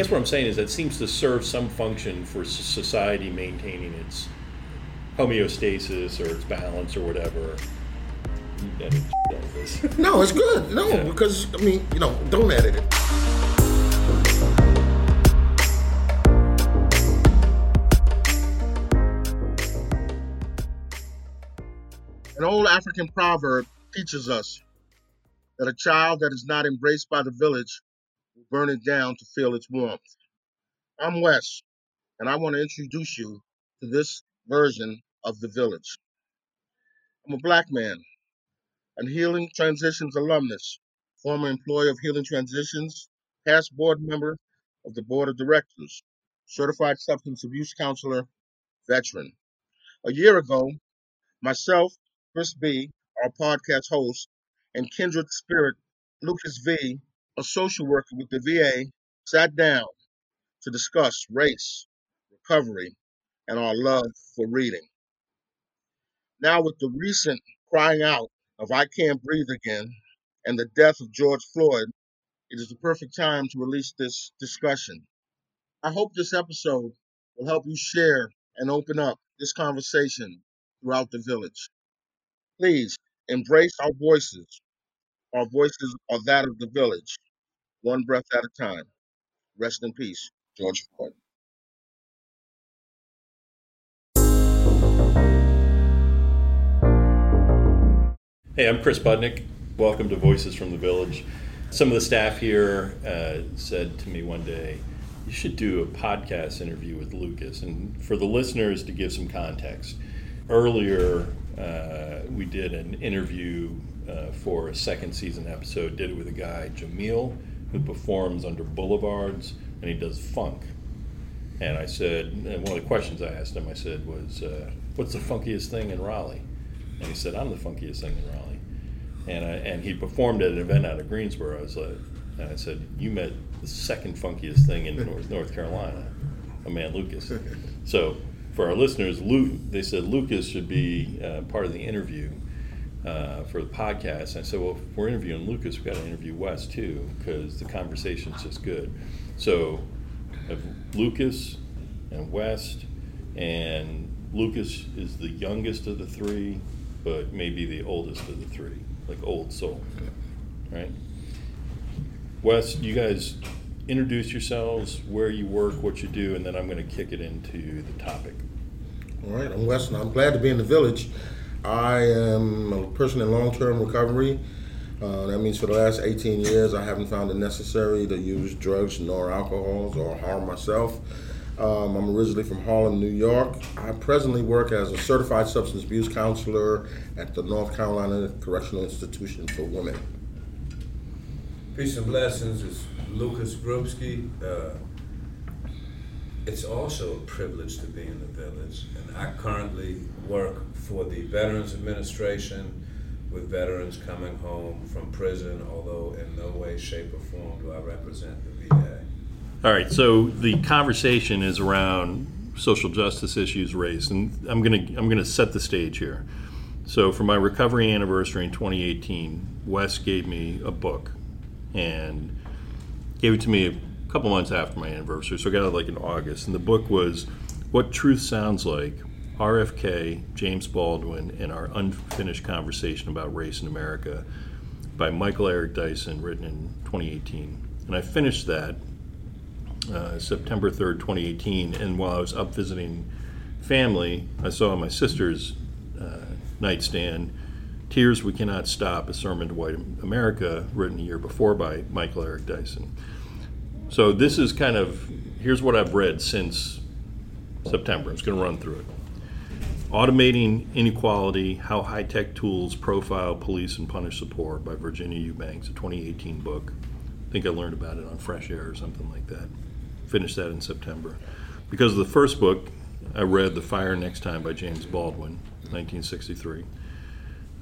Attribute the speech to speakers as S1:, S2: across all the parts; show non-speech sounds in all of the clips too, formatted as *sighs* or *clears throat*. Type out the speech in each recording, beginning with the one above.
S1: guess what I'm saying is that seems to serve some function for society maintaining its homeostasis or its balance or whatever. *laughs*
S2: no, it's good. No, yeah. because I mean, you know, don't edit it. An old African proverb teaches us that a child that is not embraced by the village will burn it down to feel its warmth. I'm Wes, and I want to introduce you to this version of the village. I'm a black man, an Healing Transitions alumnus, former employee of Healing Transitions, past board member of the board of directors, certified substance abuse counselor, veteran. A year ago, myself Chris B., our podcast host, and kindred spirit Lucas V., a social worker with the VA, sat down to discuss race, recovery, and our love for reading. Now, with the recent crying out of I Can't Breathe Again and the death of George Floyd, it is the perfect time to release this discussion. I hope this episode will help you share and open up this conversation throughout the village. Please embrace our voices. Our voices are that of the village, one breath at a time. Rest in peace, George Floyd.
S1: Hey, I'm Chris Budnick. Welcome to Voices from the Village. Some of the staff here uh, said to me one day, you should do a podcast interview with Lucas. And for the listeners, to give some context, earlier uh, we did an interview uh, for a second season episode. Did it with a guy, Jamil, who performs under Boulevards, and he does funk. And I said, and one of the questions I asked him, I said, was, uh, "What's the funkiest thing in Raleigh?" And he said, "I'm the funkiest thing in Raleigh." And I, and he performed at an event out of Greensboro. I was like, and I said, "You met the second funkiest thing in North, North Carolina, a man Lucas." *laughs* So for our listeners, Luke, they said Lucas should be uh, part of the interview uh, for the podcast. And I said, well, if we're interviewing Lucas, we've got to interview Wes too, because the conversation's just good. So, Lucas and West, and Lucas is the youngest of the three, but maybe the oldest of the three, like old soul, right? Wes, you guys introduce yourselves, where you work, what you do, and then I'm going to kick it into the topic.
S2: All right, I'm Weston. I'm glad to be in the village. I am a person in long term recovery. Uh, that means for the last 18 years, I haven't found it necessary to use drugs nor alcohols or harm myself. Um, I'm originally from Harlem, New York. I presently work as a certified substance abuse counselor at the North Carolina Correctional Institution for Women.
S3: Peace and blessings. It's Lucas Grubsky. Uh, it's also a privilege to be in the village, and I currently work for the Veterans Administration with veterans coming home from prison, although in no way, shape, or form do I represent the VA.
S1: All right, so the conversation is around social justice issues raised, and I'm gonna I'm gonna set the stage here. So for my recovery anniversary in 2018, Wes gave me a book, and gave it to me couple months after my anniversary, so I got it like in August. And the book was What Truth Sounds Like RFK, James Baldwin, and Our Unfinished Conversation About Race in America by Michael Eric Dyson, written in 2018. And I finished that uh, September 3rd, 2018. And while I was up visiting family, I saw my sister's uh, nightstand Tears We Cannot Stop, a sermon to white America, written a year before by Michael Eric Dyson. So this is kind of, here's what I've read since September. I'm just going to run through it. Automating Inequality How High Tech Tools Profile, Police, and Punish Support by Virginia Eubanks, a 2018 book. I think I learned about it on Fresh Air or something like that. Finished that in September. Because of the first book, I read The Fire Next Time by James Baldwin, 1963.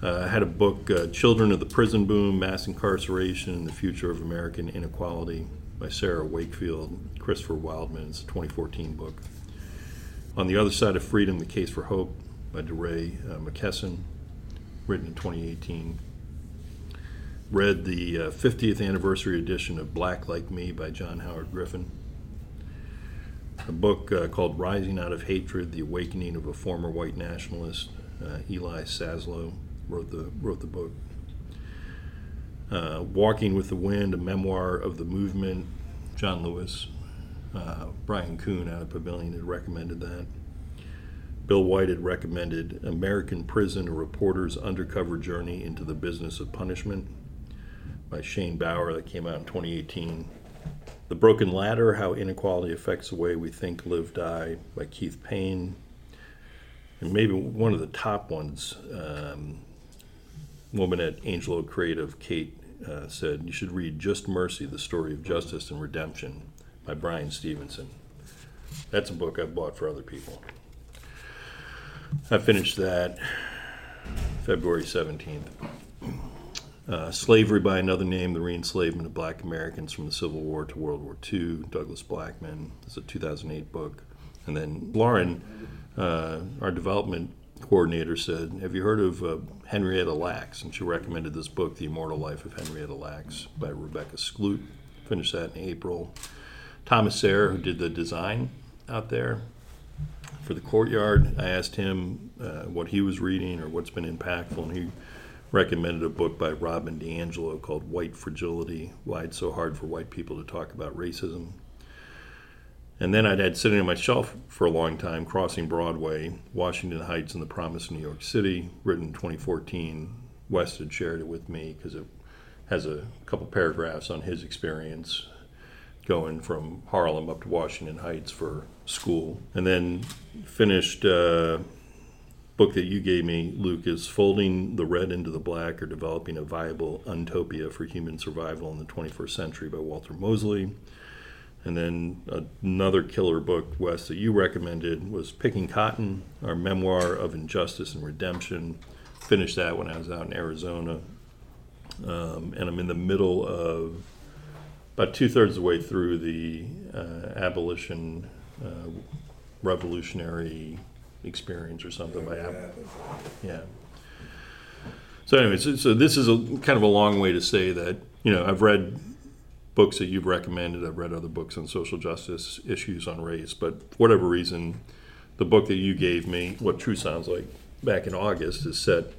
S1: Uh, I had a book, uh, Children of the Prison Boom Mass Incarceration and the Future of American Inequality by Sara Wakefield, Christopher Wildeman. It's a 2014 book. On the Other Side of Freedom, The Case for Hope by DeRay uh, McKesson, written in 2018. Read the uh, 50th anniversary edition of Black Like Me by John Howard Griffin, a book uh, called Rising Out of Hatred The Awakening of a Former White Nationalist. Uh, Eli Saslow wrote the, wrote the book. Uh, Walking with the Wind, a memoir of the movement. John Lewis. Uh, Brian Kuhn out of Pavilion had recommended that. Bill White had recommended American Prison, a reporter's undercover journey into the business of punishment by Shane Bauer that came out in 2018. The Broken Ladder How Inequality Affects the Way We Think, Live, Die by Keith Payne. And maybe one of the top ones, um, woman at Angelo Creative, Kate, uh, said, You should read Just Mercy, the story of justice and redemption by Bryan Stevenson. That's a book I've bought for other people. I finished that February 17th. Uh, Slavery by Another Name The Reenslavement of Black Americans from the Civil War to World War II, Douglas Blackmon. It's a 2008 book. And then Lauren, uh, our development coordinator, said, Have you heard of uh, Henrietta Lacks? And she recommended this book, The Immortal Life of Henrietta Lacks by Rebecca Skloot. Finished that in April. Thomas Sayre, who did the design out there for the courtyard, I asked him uh, what he was reading or what's been impactful, and he recommended a book by Robin DiAngelo called White Fragility Why It's So Hard for White People to Talk About Racism. And then I'd had sitting on my shelf for a long time Crossing Broadway, Washington Heights, and the Promise of New York City, written in 2014. West had shared it with me because it has a couple paragraphs on his experience going from Harlem up to Washington Heights for school. And then finished. Uh, book that you gave me, Luke, is Folding the Red into the Black or Developing a Viable Untopia for Human Survival in the 21st Century by Walter Mosley. And then another killer book, Wes, that you recommended was Picking Cotton, our memoir of injustice and redemption. Finished that when I was out in Arizona. Um, and I'm in the middle of about two thirds of the way through the uh, abolition uh, revolutionary experience or something by Apple. Yeah. So, anyways, so, so this is a kind of a long way to say that you know I've read books that you've recommended. I've read other books on social justice issues on race, but for whatever reason, the book that you gave me, "What True Sounds Like," back in August, has set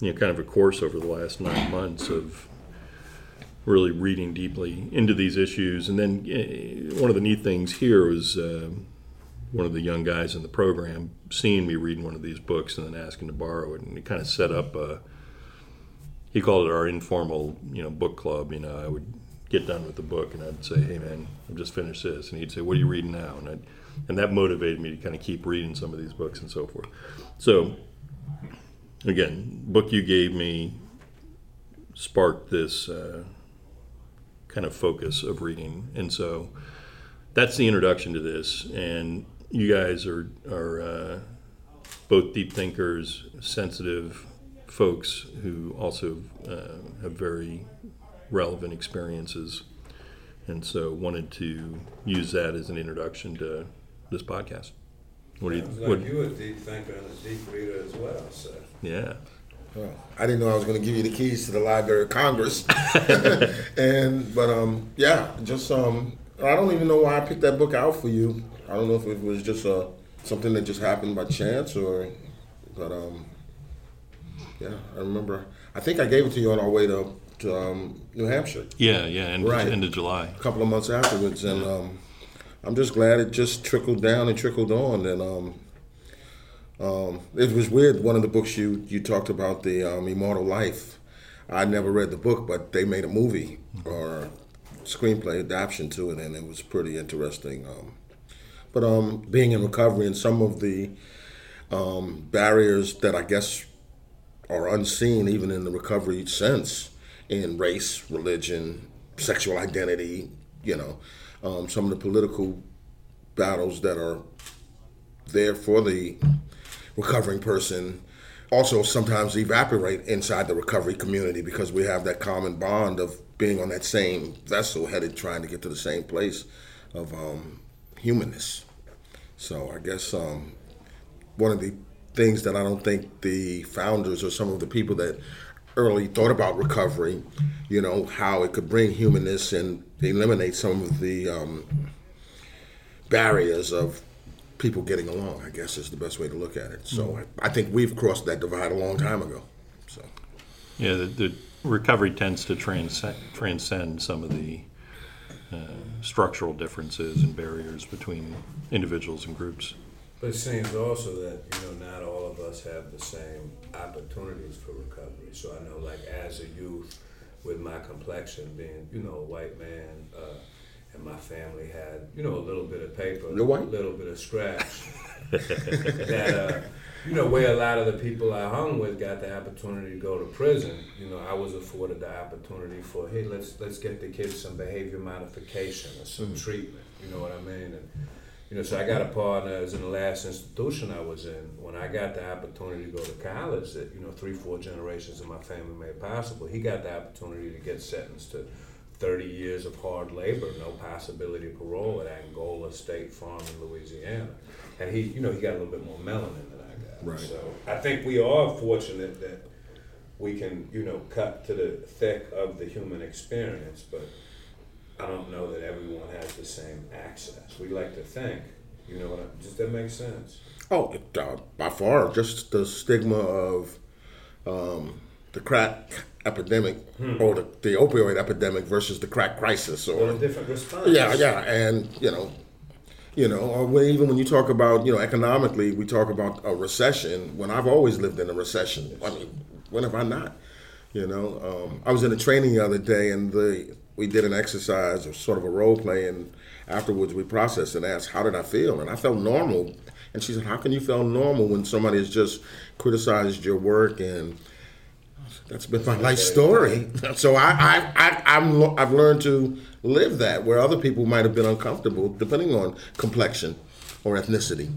S1: you know kind of a course over the last nine months of really reading deeply into these issues. And then uh, one of the neat things here was. Uh, one of the young guys in the program seeing me reading one of these books and then asking to borrow it, and it kind of set up. A, he called it our informal, you know, book club. You know, I would get done with the book and I'd say, "Hey, man, I've just finished this," and he'd say, "What are you reading now?" And I'd, and that motivated me to kind of keep reading some of these books and so forth. So, again, book you gave me sparked this uh, kind of focus of reading, and so that's the introduction to this. And you guys are are uh, both deep thinkers, sensitive folks who also uh, have very relevant experiences, and so wanted to use that as an introduction to this podcast.
S3: What do you? Sounds what, you a deep thinker and a deep reader as well, so.
S1: Yeah.
S2: Well, I didn't know I was going to give you the keys to the Library of Congress, *laughs* and but um yeah, just um I don't even know why I picked that book out for you. I don't know if it was just uh, something that just happened by chance or, but um, yeah, I remember. I think I gave it to you on our way to, to um, New Hampshire.
S1: Yeah, yeah, end, right. end of July.
S2: A couple of months afterwards, and um, I'm just glad it just trickled down and trickled on. And um, um, it was weird. One of the books you you talked about the um, Immortal Life. I never read the book, but they made a movie or screenplay adaptation to it, and it was pretty interesting. Um, but um, being in recovery and some of the um, barriers that I guess are unseen even in the recovery sense in race, religion, sexual identity, you know, um, some of the political battles that are there for the recovering person also sometimes evaporate inside the recovery community because we have that common bond of being on that same vessel headed trying to get to the same place of um, humanness. So I guess um, one of the things that I don't think the founders or some of the people that early thought about recovery, you know, how it could bring humanness and eliminate some of the um, barriers of people getting along. I guess is the best way to look at it. So I, I think we've crossed that divide a long time ago. So
S1: Yeah, the, the recovery tends to transcend, transcend some of the uh, structural differences and barriers between individuals and groups.
S3: But it seems also that, you know, not all of us have the same opportunities for recovery. So I know, like, as a youth, with my complexion being, you know, a white man, uh, and my family had, you know, a little bit of paper, a little bit of scratch. *laughs* that, uh, you know, where a lot of the people I hung with got the opportunity to go to prison, you know, I was afforded the opportunity for, hey, let's let's get the kids some behavior modification or some treatment. You know what I mean? And you know, so I got a partner. It was in the last institution I was in. When I got the opportunity to go to college, that you know, three, four generations of my family made possible. He got the opportunity to get sentenced to 30 years of hard labor, no possibility of parole at Angola State Farm in Louisiana. And he, you know, he got a little bit more melanin than I got.
S2: Right.
S3: So I think we are fortunate that we can, you know, cut to the thick of the human experience, but I don't know that everyone has the same access. We like to think, you know what I, just that makes sense.
S2: Oh, it, uh, by far, just the stigma of um, the crack epidemic or the, the opioid epidemic versus the crack crisis,
S3: Or a different response.
S2: yeah, yeah, and you know, you know, or when, even when you talk about you know economically, we talk about a recession. When I've always lived in a recession, I mean, when have I not? You know, um, I was in a training the other day, and the we did an exercise or sort of a role play, and afterwards we processed and asked, "How did I feel?" And I felt normal. And she said, "How can you feel normal when somebody has just criticized your work and?" That's been my life story. *laughs* So I, I, I, I'm, I've learned to live that where other people might have been uncomfortable, depending on complexion or ethnicity.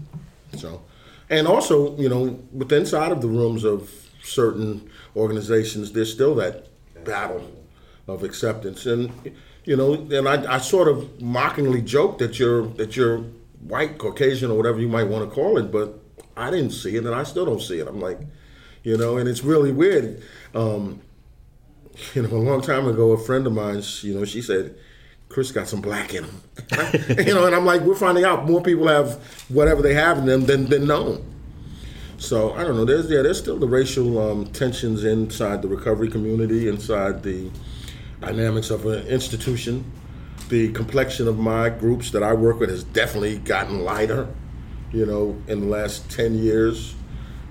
S2: So, and also, you know, with inside of the rooms of certain organizations, there's still that battle of acceptance, and you know, and I, I sort of mockingly joked that you're that you're white, Caucasian, or whatever you might want to call it, but I didn't see it, and I still don't see it. I'm like, you know, and it's really weird. Um, *laughs* you know, a long time ago, a friend of mine, you know, she said, Chris got some black in him. *laughs* you know, and I'm like, we're finding out more people have whatever they have in them than, than known. So I don't know. There's yeah, there's still the racial um, tensions inside the recovery community, inside the dynamics of an institution. The complexion of my groups that I work with has definitely gotten lighter, you know, in the last ten years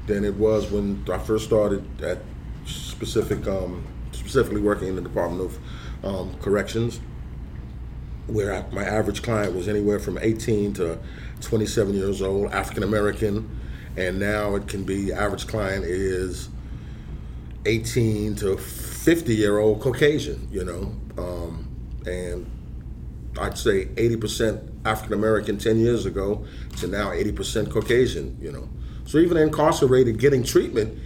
S2: than it was when I first started at specific, um, specifically working in the Department of um, Corrections, where I, my average client was anywhere from 18 to 27 years old, African American, and now it can be average client is 18 to 50 year old Caucasian, you know, um, and I'd say 80% African American 10 years ago to now 80% Caucasian, you know. So even incarcerated getting treatment,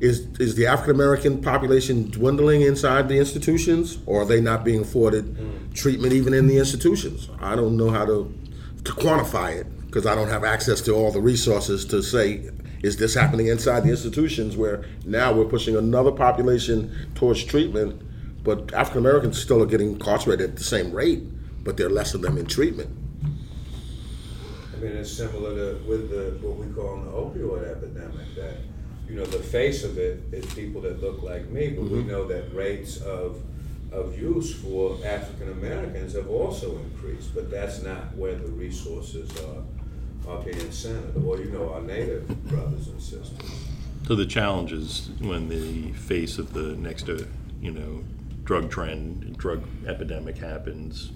S2: is, is the African American population dwindling inside the institutions or are they not being afforded treatment even in the institutions? I don't know how to, to quantify it because I don't have access to all the resources to say, is this happening inside the institutions where now we're pushing another population towards treatment, but African Americans still are getting incarcerated at the same rate, but there are less of them in treatment.
S3: I mean, it's similar to with the what we call the opioid epidemic. That you know, the face of it is people that look like me, but we mm-hmm. know that rates of of use for African Americans have also increased. But that's not where the resources are are being centered, or you know, our native brothers and sisters.
S1: So the challenge is when the face of the next, uh, you know, drug trend, drug epidemic happens,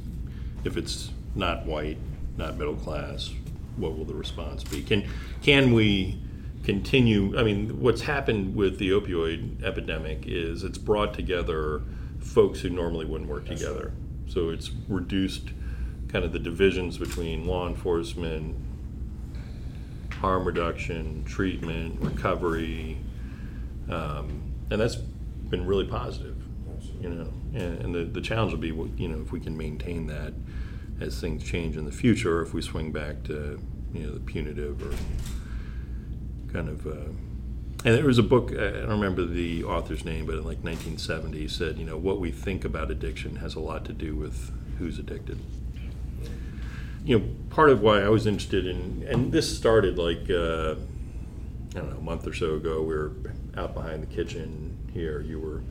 S1: if it's not white, not middle class, what will the response be? Can can we continue? I mean, what's happened with the opioid epidemic is it's brought together folks who normally wouldn't work together. So it's reduced kind of the divisions between law enforcement, harm reduction, treatment, recovery, um, and that's been really positive. You know, and, and the, the challenge will be, you know, if we can maintain that as things change in the future, or if we swing back to, you know, the punitive or kind of. Uh, and there was a book, I don't remember the author's name, but in like 1970, he said, you know, what we think about addiction has a lot to do with who's addicted. You know, part of why I was interested in, and this started like, uh, I don't know, a month or so ago. We were out behind the kitchen here. You were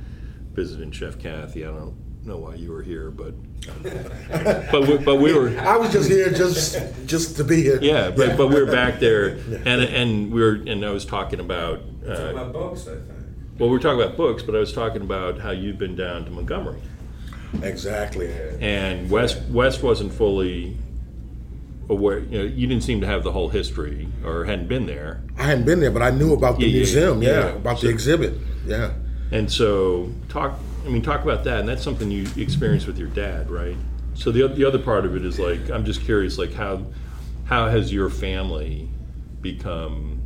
S1: visiting Chef Kathy. I don't know why you were here, but but we, but we were. *laughs*
S2: I was just here just just to be here.
S1: Yeah, but, but we were back there, and and we were, and I was talking about.
S3: Talking
S1: Uh,
S3: about books, I think.
S1: well, we were talking about books, but I was talking about how you've been down to Montgomery,
S2: Exactly.
S1: and West West wasn't fully aware. You know, you didn't seem to have the whole history, or hadn't been there,
S2: I hadn't been there, but I knew about the
S1: Yeah, yeah,
S2: museum. Yeah,
S1: yeah.
S2: about
S1: So-
S2: the exhibit. Yeah.
S1: and so talk. I mean, talk about that, and that's something you experienced with your dad, right? So the the other part of it is like I'm just curious, like how how has your family become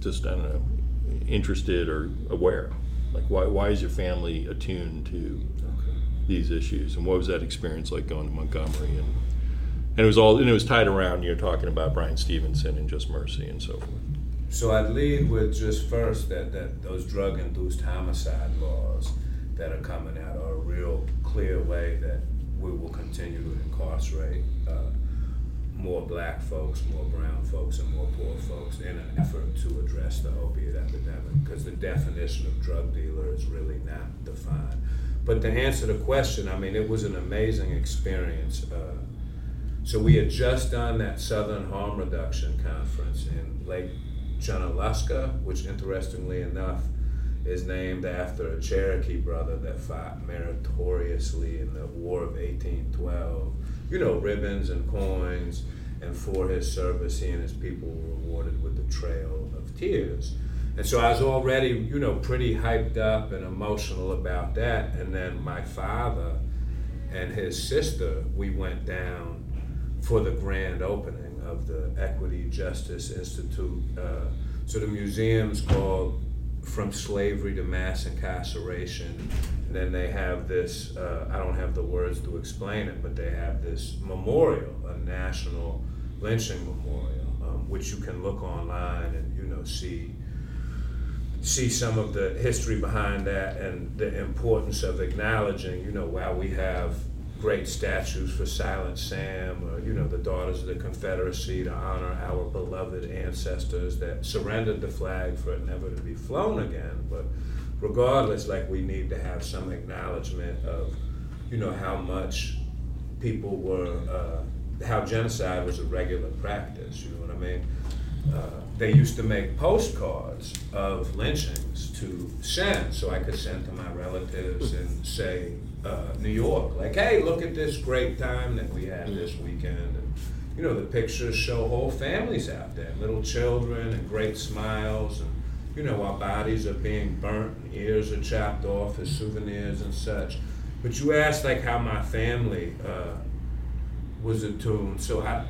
S1: just I don't know interested or aware? Like why why is your family attuned to these issues, and what was that experience like going to Montgomery and and it was all and it was tied around you're talking about Bryan Stevenson and Just Mercy and so forth.
S3: So I'd lead with just first that, that those drug induced homicide laws that are coming out are a real clear way that we will continue to incarcerate uh, more black folks, more brown folks, and more poor folks in an effort to address the opiate epidemic because the definition of drug dealer is really not defined. But to answer the question, I mean, it was an amazing experience. Uh, so we had just done that Southern Harm Reduction Conference in Lake Junaluska, which interestingly enough is named after a Cherokee brother that fought meritoriously in the War of 1812. You know, ribbons and coins, and for his service, he and his people were rewarded with the Trail of Tears. And so I was already, you know, pretty hyped up and emotional about that. And then my father and his sister, we went down for the grand opening of the Equity Justice Institute. Uh, so the museum's called From Slavery to Mass Incarceration. And then they have this, uh, I don't have the words to explain it, but they have this memorial, a national lynching memorial, um, which you can look online and, you know, see see some of the history behind that and the importance of acknowledging, you know, while we have great statues for Silent Sam or, you know, the Daughters of the Confederacy to honor our beloved ancestors that surrendered the flag for it never to be flown again. But regardless, like we need to have some acknowledgement of, you know, how much people were, uh, how genocide was a regular practice, you know what I mean? Uh, they used to make postcards of lynchings to send, so I could send to my relatives and say, uh, New York, like, hey, look at this great time that we had this weekend. And, you know, the pictures show whole families out there, little children and great smiles. And, you know, our bodies are being burnt and ears are chopped off as souvenirs and such. But you asked, like, how my family uh, was attuned. So I,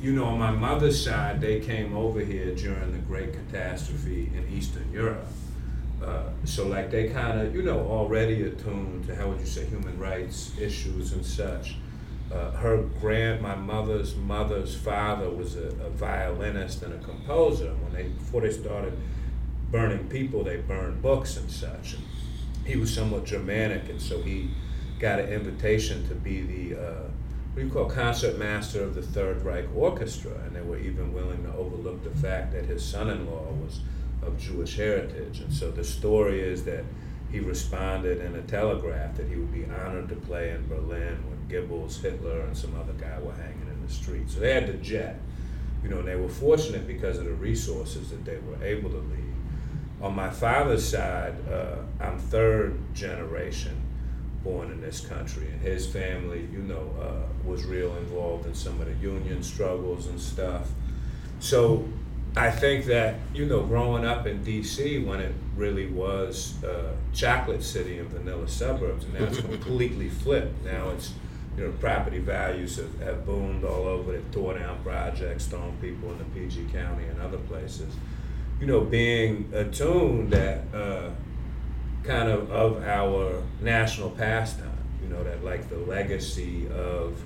S3: you know, on my mother's side, they came over here during the Great Catastrophe in Eastern Europe. Uh, so, like, they kind of, you know, already attuned to how would you say human rights issues and such. Uh, her grand, my mother's mother's father was a, a violinist and a composer. When they before they started burning people, they burned books and such. And he was somewhat Germanic, and so he got an invitation to be the uh, what do you call concert master of the Third Reich Orchestra, and they were even willing to overlook the fact that his son-in-law was of Jewish heritage. And so the story is that he responded in a telegraph that he would be honored to play in Berlin when Goebbels, Hitler, and some other guy were hanging in the street. So they had the jet, you know, and they were fortunate because of the resources that they were able to leave. On my father's side, uh, I'm third generation born in this country, and his family, you know, uh, was real involved in some of the union struggles and stuff. So I think that, you know, growing up in DC when it really was uh, chocolate city and vanilla suburbs, and now it's *laughs* completely flipped. Now it's, you know, property values have, have boomed all over. They tore down projects, thrown people into PG County and other places. You know, being attuned that uh, kind of of our national pastime, you know, that like the legacy of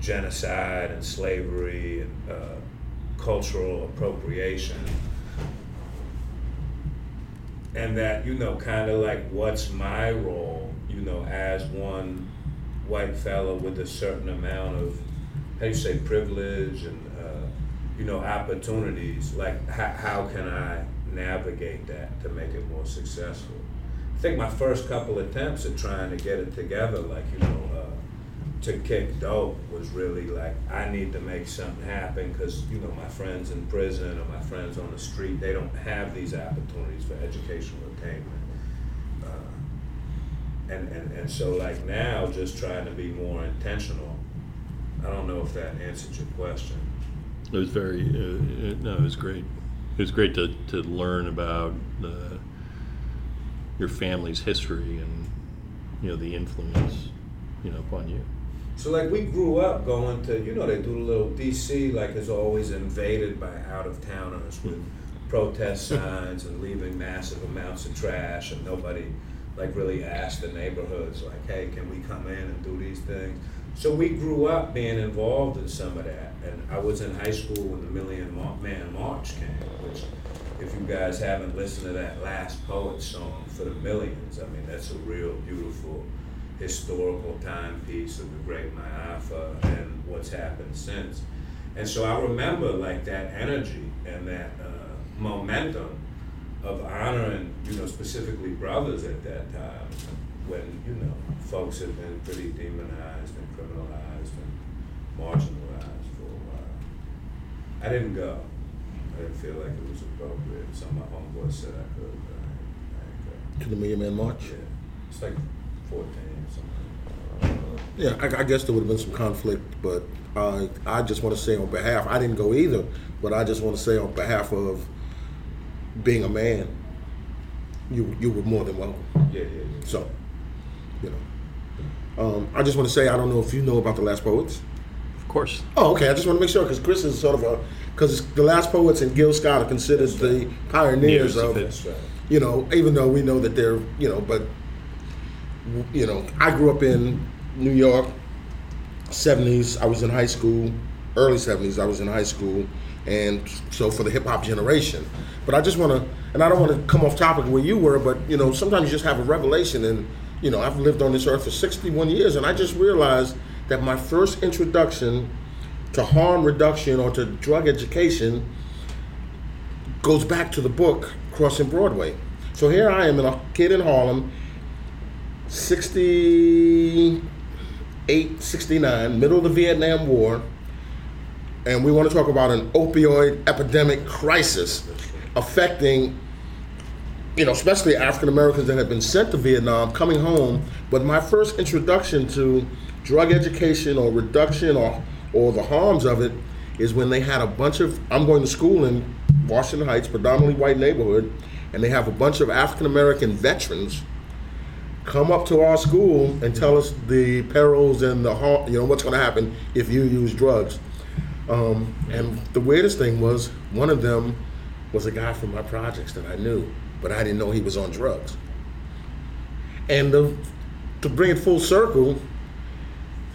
S3: genocide and slavery and uh, cultural appropriation. And that, you know, kind of like what's my role, you know, as one white fellow with a certain amount of how you say privilege and uh, you know opportunities. Like how, how can I navigate that to make it more successful? I think my first couple attempts at trying to get it together, like you know, to kick dope, was really like I need to make something happen because you know my friends in prison or my friends on the street, they don't have these opportunities for educational attainment. Uh, and, and, and so like now, just trying to be more intentional. I don't know if that answered your question.
S1: It was very, uh, it, no, it was great. It was great to, to learn about the, your family's history and, you know, the influence, you know, upon you.
S3: So like we grew up going to, you know, they do the little DC like is always invaded by out of towners with protest *laughs* signs and leaving massive amounts of trash and nobody like really asked the neighborhoods like, hey, can we come in and do these things? So we grew up being involved in some of that. And I was in high school when the Million Man March came, which if you guys haven't listened to that last poet song for the millions, I mean, that's a real beautiful historical timepiece of the great Ma'afa and what's happened since. And so I remember like that energy and that uh, momentum of honoring, you know, specifically brothers at that time when, you know, folks had been pretty demonized and criminalized and marginalized for a while. I didn't go. I didn't feel like it was appropriate. Some of my homeboys said I could, but I didn't, I didn't go.
S2: To the Million Man March?
S3: Yeah, it's like 14 or something.
S2: Yeah, I, I guess there would have been some conflict, but uh, I just want to say on behalf, I didn't go either, but I just want to say on behalf of being a man, you you were more than welcome.
S3: Yeah, yeah, yeah.
S2: So, you know, um, I just want to say I don't know if you know about the Last Poets.
S1: Of course.
S2: Oh, okay. I just want to make sure because Chris is sort of a because the Last Poets and Gil Scott are considered the pioneers
S1: Nears of
S2: of
S1: it.
S2: You know, even though we know that they're, you know, but, you know, I grew up in New York, 70s. I was in high school, early 70s. I was in high school, and so for the hip hop generation. But I just want to, and I don't want to come off topic where you were, but you know, sometimes you just have a revelation, and you know, I've lived on this earth for 61 years, and I just realized that my first introduction to harm reduction or to drug education goes back to the book Crossing Broadway. So here I am, a kid in Harlem, 68, 69, middle of the Vietnam War, and we want to talk about an opioid epidemic crisis affecting, you know, especially African Americans that had been sent to Vietnam coming home. But my first introduction to drug education or reduction or, or the harms of it is when they had a bunch of, I'm going to school in Washington Heights, predominantly white neighborhood, and they have a bunch of African American veterans come up to our school and tell us the perils and the harm, you know, what's going to happen if you use drugs. Um, and the weirdest thing was one of them was a guy from my projects that I knew, but I didn't know he was on drugs. And the, to bring it full circle,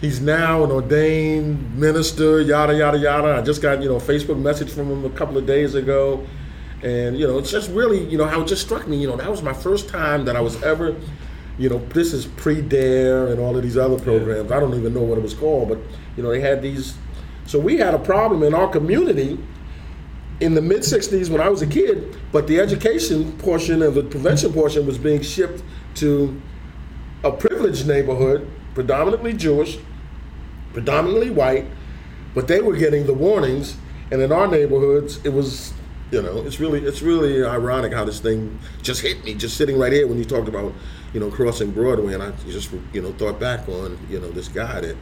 S2: he's now an ordained minister, yada yada yada. I just got you know a Facebook message from him a couple of days ago, and you know it's just really you know how it just struck me. You know that was my first time that I was ever, you know, this is pre Dare and all of these other programs. I don't even know what it was called, but you know they had these. So we had a problem in our community in the mid 60s when I was a kid, but the education portion and the prevention portion was being shipped to a privileged neighborhood, predominantly Jewish, predominantly white, but they were getting the warnings. And in our neighborhoods, it was, you know, it's really, it's really ironic how this thing just hit me, just sitting right here when you talked about, you know, crossing Broadway, and I just, you know, thought back on, you know, this guy that,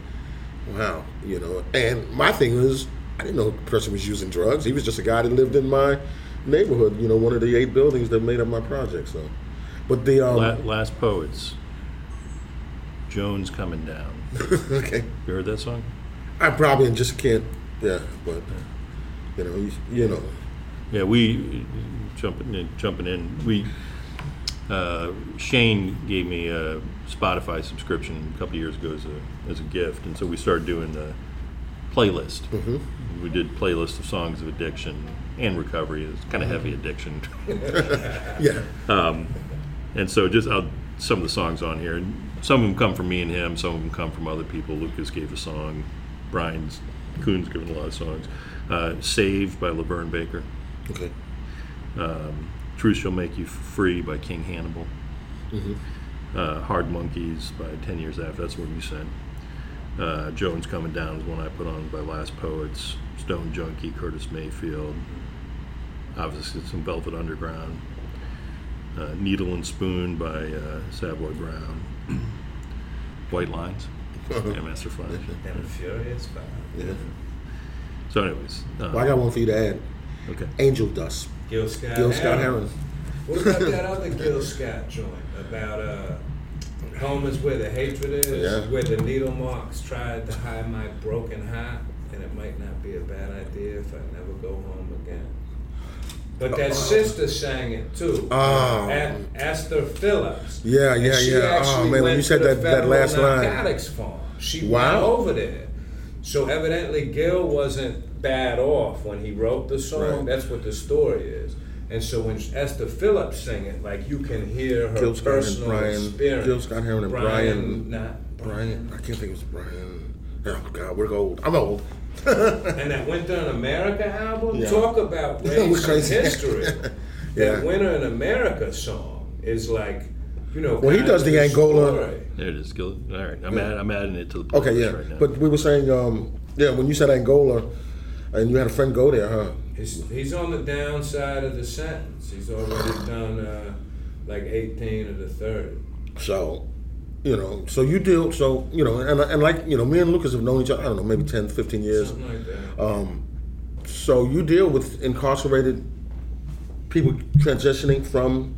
S2: wow, you know, and my thing was, I didn't know the person was using drugs. He was just a guy that lived in my neighborhood, you know, one of the eight buildings that made up my project. So, but the um,
S1: La- last poets. Jones coming down. *laughs*
S2: okay.
S1: You heard that song?
S2: I probably just can't. Yeah, but you know, you, you know.
S1: Yeah, we jumping in, jumping in. We uh, Shane gave me a Spotify subscription a couple years ago as a as a gift, and so we started doing the playlist. We did playlist of songs of addiction and recovery. It's kind of heavy addiction, *laughs*
S2: Yeah.
S1: and so just I'll some of the songs on here. And some of them come from me and him. Some of them come from other people. Lucas gave a song. Brian's Coon's given a lot of songs. Uh, Saved by LaVern Baker.
S2: Okay.
S1: Truth Shall Make You Free by King Hannibal.
S2: Mm-hmm.
S1: Uh, Hard Monkeys by Ten Years After. That's what you sent. Uh, Jones Coming Down is one I put on by Last Poets. Stone Junkie, Curtis Mayfield. Obviously, some Velvet Underground. Uh, Needle and Spoon by uh, Savoy Brown. *clears throat* White Lines. *laughs* yeah, Master Flash.
S3: And a Furious Five.
S2: Yeah.
S1: So, anyways, uh,
S2: Well, I got one for you to add.
S1: okay.
S2: Angel Dust.
S3: Gil Scott.
S2: Gil Scott Heron.
S3: What about *laughs* that other Gil Scott joint about uh, home is where the hatred is,
S2: Yeah.
S3: where the needle marks tried to hide my broken heart, and it might not be a bad idea if I never go home again. But that sister sang it too.
S2: Oh.
S3: A- Esther Phillips.
S2: Yeah, yeah, yeah. Oh, man, when you said that- that last line.
S3: narcotics farm. She
S2: Wow.
S3: went over there. So evidently Gil wasn't bad off when he wrote the song.
S2: Right.
S3: That's what the story is. And so when Esther Phillips sang it, like you can hear her
S2: Gil Scott and
S3: personal
S2: Brian-
S3: experience.
S2: Gil Scott Heron and Brian-
S3: not
S2: Brian. I can't think it was Brian. Oh God, we're old. I'm old. *laughs*
S3: And that Winter in America album,
S2: Yeah.
S3: talk about *laughs* race
S2: crazy.
S3: history. *laughs*
S2: Yeah.
S3: That Winter in America song is like, you know.
S2: Well, he does the Angola-
S3: story.
S1: There it is. Gil- All right. I'm, add, I'm adding it to the playlist
S2: Okay, yeah.
S1: right now.
S2: But we were saying, um, yeah, when you said Angola, and you had a friend go there, huh?
S3: He's, he's on the downside of the sentence. He's already *sighs* done uh, like 18 of the 30.
S2: So, you know, so you deal, so, you know, and, and like, you know, me and Lucas have known each other, I don't know, maybe 10, 15 years.
S3: Something like that.
S2: Um, so you deal with incarcerated people transitioning from,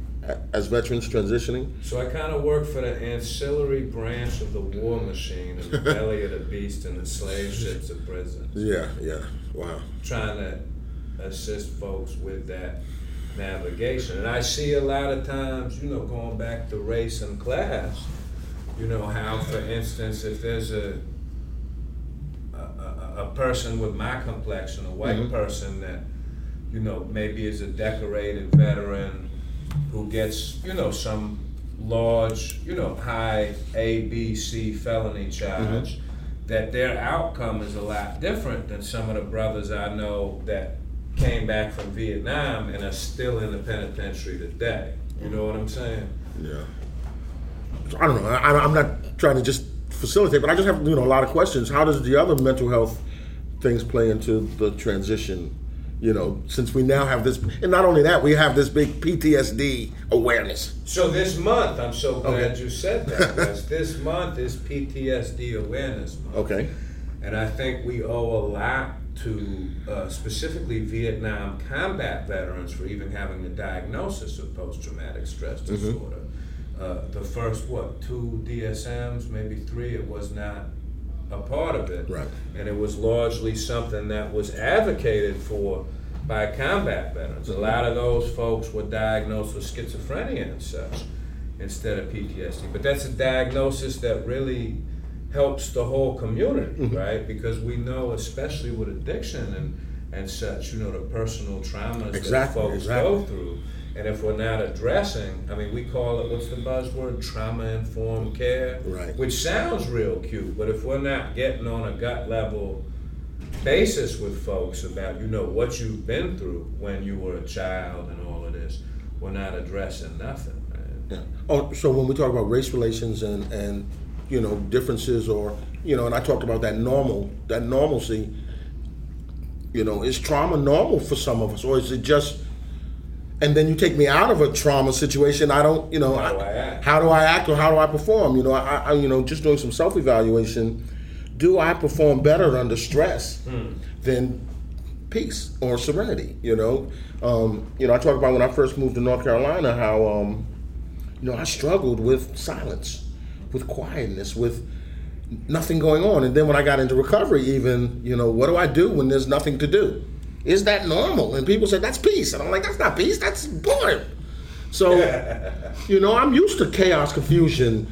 S2: as veterans transitioning.
S3: So I kind of work for the ancillary branch of the war machine in the belly of the beast and the slave ships of prisons.
S2: Yeah, yeah. Wow.
S3: trying to assist folks with that navigation. And I see a lot of times, you know, going back to race and class, you know, how, for instance, if there's a a, a, a person with my complexion, a white
S2: Mhm.
S3: person that, you know, maybe is a decorated veteran who gets, you know, some large, you know, high A, B, C felony charge, mm-hmm. that their outcome is a lot different than some of the brothers I know that came back from Vietnam and are still in the penitentiary today. You know what I'm saying?
S2: Yeah. I don't know. I, I'm not trying to just facilitate, but I just have you know a lot of questions. How does the other mental health things play into the transition? You know, since we now have this, and not only that, we have this big PTSD awareness.
S3: So this month, I'm so glad
S2: Okay.
S3: you said that. Wes. *laughs* this month is PTSD Awareness Month.
S2: Okay.
S3: And I think we owe a lot to uh, specifically Vietnam combat veterans for even having the diagnosis of post traumatic stress
S2: Mm-hmm.
S3: disorder. Uh, the first, what, two DSMs, maybe three, it was not a part of it.
S2: Right.
S3: And it was largely something that was advocated for by combat veterans. A lot of those folks were diagnosed with schizophrenia and such instead of PTSD. But that's a diagnosis that really helps the whole community, mm-hmm. right? Because we know, especially with addiction and, and such, you know, the personal traumas
S2: Exactly,
S3: that folks
S2: exactly.
S3: go through. And if we're not addressing, I mean, we call it, what's the buzzword? Trauma informed care.
S2: Right.
S3: Which sounds real cute, but if we're not getting on a gut level basis with folks about, you know, what you've been through when you were a child and all of this, we're not addressing nothing, man.
S2: Yeah. Oh, so when we talk about race relations and and you know differences, or you know, and I talked about that normal, that normalcy. You know, is trauma normal for some of us, or is it just? And then you take me out of a trauma situation. I don't, you know,
S3: How do I act?
S2: how do I act or how do I perform? You know, I, I you know, just doing some self evaluation. Do I perform better under stress than peace or serenity? You know, um, you know, I talk about when I first moved to North Carolina how. Um, you know, I struggled with silence, with quietness, with nothing going on. And then when I got into recovery, even, you know, what do I do when there's nothing to do? Is that normal? And people say, that's peace. And I'm like, that's not peace, that's boredom. So, *laughs* you know, I'm used to chaos, confusion,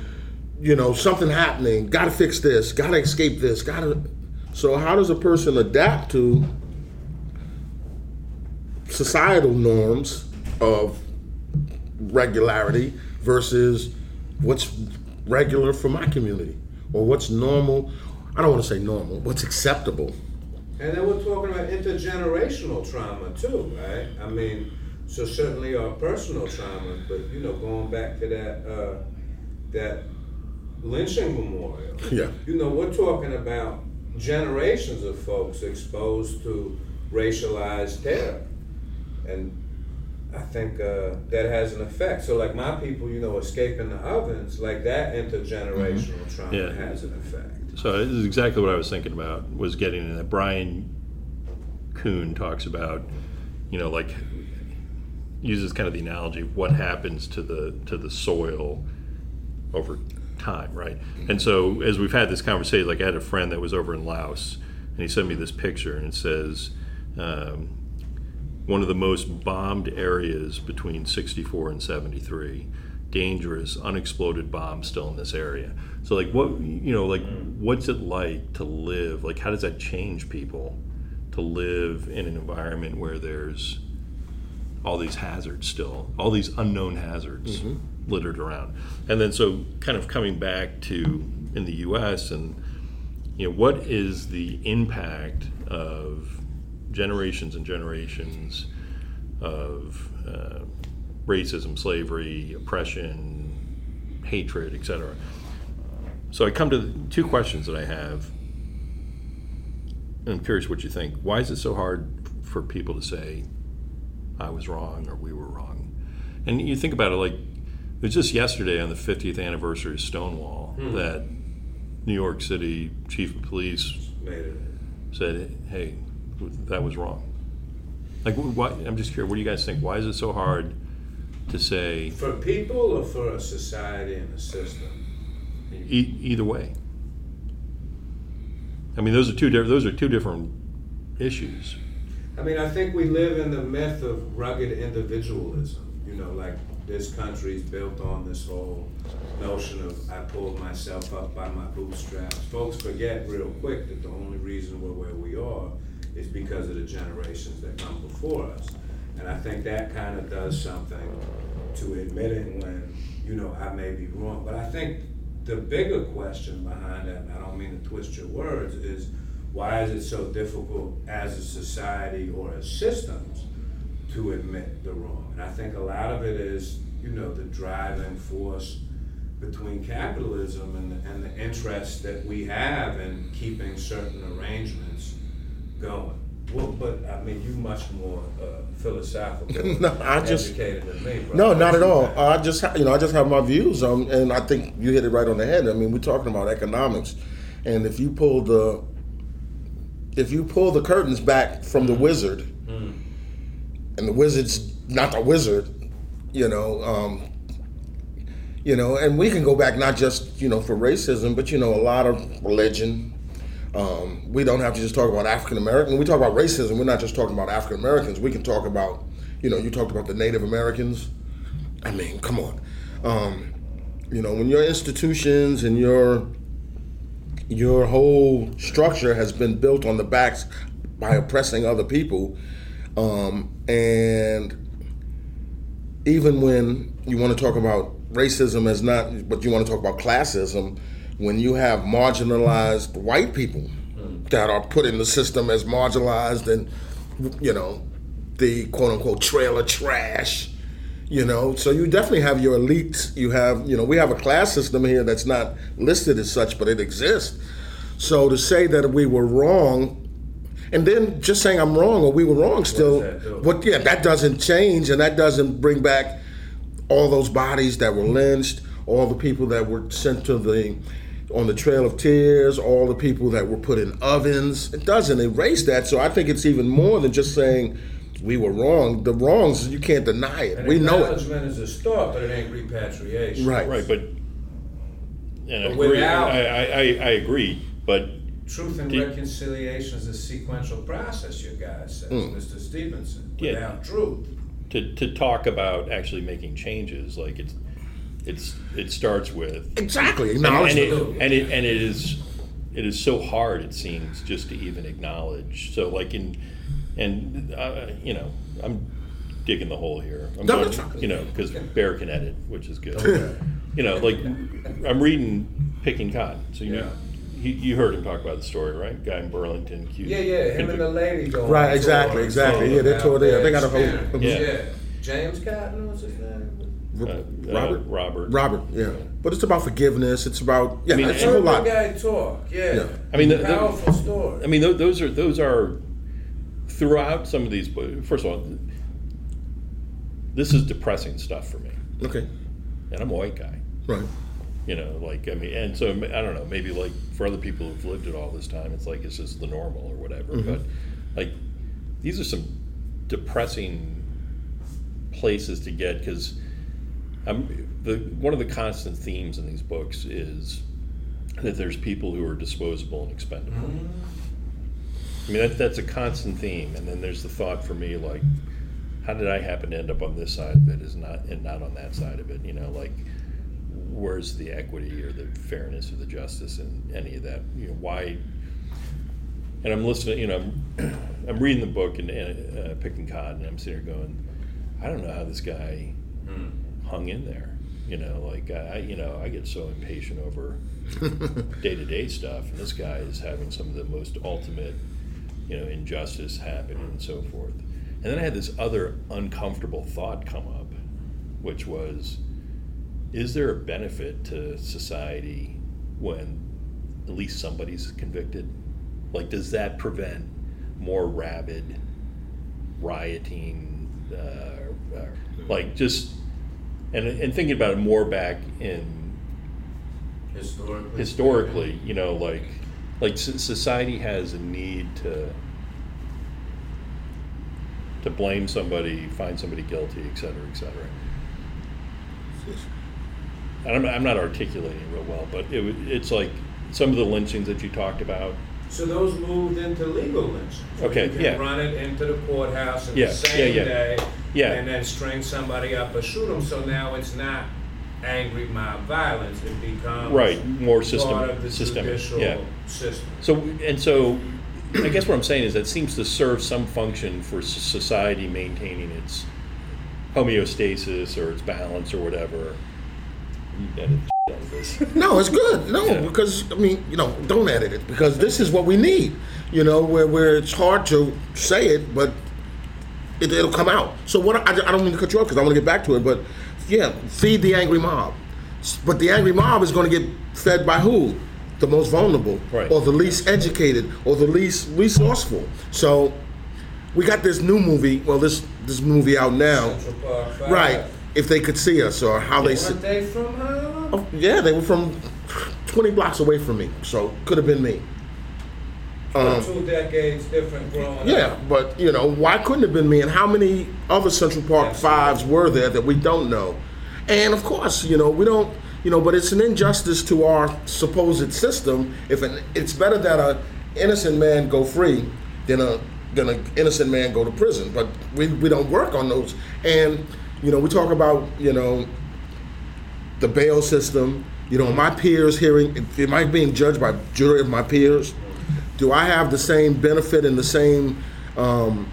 S2: you know, something happening, gotta fix this, gotta escape this, gotta. So, how does a person adapt to societal norms of regularity versus what's regular for my community or what's normal. I don't want to say normal. What's acceptable?
S3: And then we're talking about intergenerational trauma too, right? I mean, so certainly our personal trauma, but you know, going back to that uh, that lynching memorial.
S2: Yeah.
S3: You know, we're talking about generations of folks exposed to racialized terror, and I think uh, that has an effect. So, like my people, you know, escaping the ovens, like that intergenerational trauma
S1: Yeah.
S3: has an effect.
S1: So this is exactly what I was thinking about. Was getting in that Brian Kuhn talks about, you know, like uses kind of the analogy of what happens to the to the soil over time, right? And so as we've had this conversation, like I had a friend that was over in Laos, and he sent me this picture, and it says. Um, one of the most bombed areas between 64 and 73 dangerous unexploded bombs still in this area. So like what you know like what's it like to live like how does that change people to live in an environment where there's all these hazards still all these unknown hazards littered around? And then so kind of coming back to in the us and you know what is the impact of generations and generations of uh, racism, slavery, oppression, hatred, etc. So I come to two questions that I have, and I'm curious what you think. Why is it so hard for people to say, I was wrong or we were wrong? And you think about it like, it was just yesterday on the 50th anniversary of Stonewall hmm. that New York City chief of police
S3: Made it.
S1: said, "Hey, that was wrong." Like, why, I'm just curious. What do you guys think? Why is it so hard to say
S3: For people or for a society and a system?
S1: e- either way? I mean, those are two. Di- those are two different issues.
S3: I mean, I think we live in the myth of rugged individualism. You know, like this country's built on this whole notion of I pulled myself up by my bootstraps. Folks forget real quick that the only reason we're where we are is because of the generations that come before us. And I think that kind of does something to admit it when, you know, I may be wrong. But I think the bigger question behind that, and I don't mean to twist your words, is why is it so difficult as a society or as systems to admit the wrong? And I think a lot of it is, you know, the driving force between capitalism and the, and the interest that we have in keeping certain arrangements going. Well, but I mean, you much more uh, philosophical, *laughs*
S2: No, I just-
S3: than me. Bro.
S2: No, not at all. I just, ha- you know, I just have my views, um, and I think you hit it right on the head. I mean, we're talking about economics, and if you pull the, if you pull the curtains back from the wizard, and the wizard's not the wizard, you know, um, you know, and we can go back not just you know for racism, but you know, a lot of religion. Um, we don't have to just talk about African American. When we talk about racism, we're not just talking about African Americans. We can talk about, you know, you talked about the Native Americans. I mean, come on. Um, you know, when your institutions and your your whole structure has been built on the backs by oppressing other people, um, and even when you want to talk about racism as not, but you want to talk about classism, when you have marginalized white people mm. that are put in the system as marginalized and, you know, the quote unquote trailer trash, you know, so you definitely have your elites. You have, you know, we have a class system here that's not listed as such, but it exists. So to say that we were wrong and then just saying I'm wrong or we were wrong still,
S3: that do?
S2: what? Yeah, that doesn't change, and that doesn't bring back all those bodies that were lynched, all the people that were sent to the on the Trail of Tears, all the people that were put in ovens. It doesn't erase that. So I think it's even more than just saying we were wrong. The wrongs you can't deny it.
S3: And
S2: we know it.
S3: acknowledgement is a start, but it ain't repatriation.
S2: Right.
S1: Right, but and I
S3: But
S1: agree.
S3: without-
S1: I, I, I, I agree, but
S3: Truth and
S1: Did-
S3: reconciliation is a sequential process, your guy says,
S2: Hmm.
S3: Mr. Stevenson.
S1: Yeah.
S3: Without truth.
S1: to, to talk about actually making changes, like it's it's it starts with
S2: Exactly.
S1: and, and,
S2: Acknowledge
S1: it, and it and it is it is so hard it seems just to even acknowledge. So like in and uh, you know I'm digging the hole here. I'm
S2: No,
S1: going, you know because Bear can edit, which is good. you know, like I'm reading Picking Cotton. So you
S3: Yeah.
S1: he, you heard him talk about the story, right? Guy in Burlington, Q.
S3: Yeah, yeah, him and the lady going.
S2: Right, exactly, exactly. Yeah, they toured there. They got a whole-
S3: Yeah.
S1: Yeah.
S3: James Cotton was his name.
S1: Uh, uh,
S2: Robert.
S1: Robert.
S2: Robert, yeah. But it's about forgiveness. It's about yeah.
S1: I mean,
S2: it's
S3: I
S2: a whole
S3: heard
S2: lot.
S3: guy talk. Yeah.
S2: Yeah.
S1: I mean, the- the-
S3: powerful story.
S1: I mean, those are those are throughout some of these. bo- First of all, this is depressing stuff for me,
S2: Okay,
S1: and I'm a white guy.
S2: right.
S1: You know, like I mean, and so I don't know. Maybe like for other people who've lived it all this time, it's like it's just the normal or whatever. But like, these are some depressing places to get because The one of the constant themes in these books is that there's people who are disposable and expendable. I mean, that, that's a constant theme, and then there's the thought for me like, how did I happen to end up on this side of it? Is not and not on that side of it? You know, like where's the equity or the fairness or the justice in any of that? You know, why? And I'm listening. You know, I'm, *clears throat* I'm reading the book and, and uh, picking cotton, and I'm sitting here going, I don't know how this guy hung in there. You know, like I, you know, I get so impatient over day to day stuff, and this guy is having some of the most ultimate, you know, injustice happening and so forth. And then I had this other uncomfortable thought come up, which was, is there a benefit to society when at least somebody's convicted? Like, does that prevent more rabid rioting? Uh, uh, like, just and and thinking about it more back in
S3: historically.
S1: historically, you know, like like society has a need to to blame somebody, find somebody guilty, et cetera, et cetera. And I'm, I'm not articulating it real well, but it, it's like some of the lynchings that you talked about.
S3: So those moved into legal lynchings.
S1: Okay,
S3: You can
S1: yeah.
S3: run it into the courthouse in
S1: Yeah,
S3: the same
S1: yeah, yeah.
S3: day.
S1: Yeah.
S3: And then string somebody up or shoot them. So now it's not angry mob violence. It becomes
S1: Right, more system-
S3: part of the
S1: systemic,
S3: judicial
S1: yeah.
S3: system.
S1: So and so, I guess what I'm saying is that seems to serve some function for s- society maintaining its homeostasis or its balance or whatever. You edit the shit out of this. *laughs*
S2: No, it's good. No,
S1: Yeah.
S2: because I mean, you know, don't edit it because this is what we need. You know, where where it's hard to say it, but it, it'll come out. So what? I, I don't mean to cut you off because I want to get back to it, but yeah, feed the angry mob. But the angry mob is going to get fed by who? The most vulnerable,
S1: Right.
S2: or the least educated, or the least resourceful. So we got this new movie. Well, this this movie out now,
S3: Central Park
S2: right? If they could see us or how they. see
S3: Weren't from Harlem?
S2: Oh, yeah, they were from 20 blocks away from me, so could have been me.
S3: two decades different growing
S2: Um, Yeah,
S3: up.
S2: but you know, why couldn't it have been me? And how many other Central Park
S3: Absolutely.
S2: fives were there that we don't know? And of course, you know, we don't, you know, but it's an injustice to our supposed system. If an, it's better that a innocent man go free than a than an innocent man go to prison. But we, we don't work on those. And you know, we talk about you know the bail system. You know, my peers hearing, am I being judged by jury of my peers? Do I have the same benefit and the same um,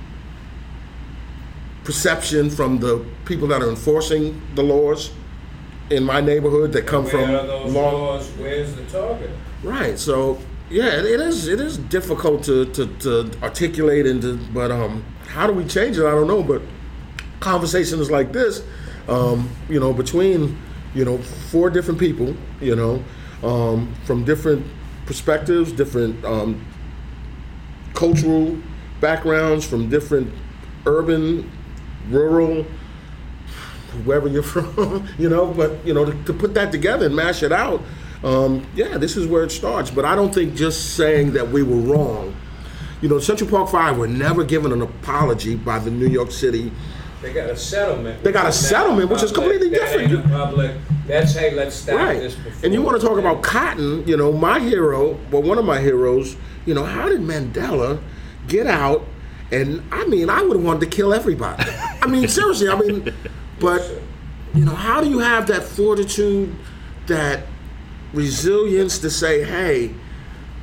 S2: perception from the people that are enforcing the laws in my neighborhood that come
S3: Where
S2: from
S3: are those
S2: law?
S3: laws? Where's the target?
S2: Right. So yeah, it, it is. It is difficult to, to, to articulate and to, but um, how do we change it? I don't know. But conversations like this, um, you know, between you know four different people, you know, um, from different perspectives, different um, cultural backgrounds, from different urban, rural, wherever you're *laughs* from, you know, but you know, to, to put that together and mash it out, um, yeah, this is where it starts. But I don't think just saying that we were wrong. You know, Central Park Five were never given an apology by the New York City.
S3: They got a settlement.
S2: They got a
S3: which is not
S2: settlement, which is completely different.
S3: ain't public. That's hey, let's stop
S2: Right.
S3: this before.
S2: And you want to talk about Cotton, you know, my hero, well, one of my heroes, you know, how did Mandela get out? And I mean, I would have wanted to kill everybody. I mean, *laughs* seriously, I mean, but, you know, how do you have that fortitude, that resilience to say, hey,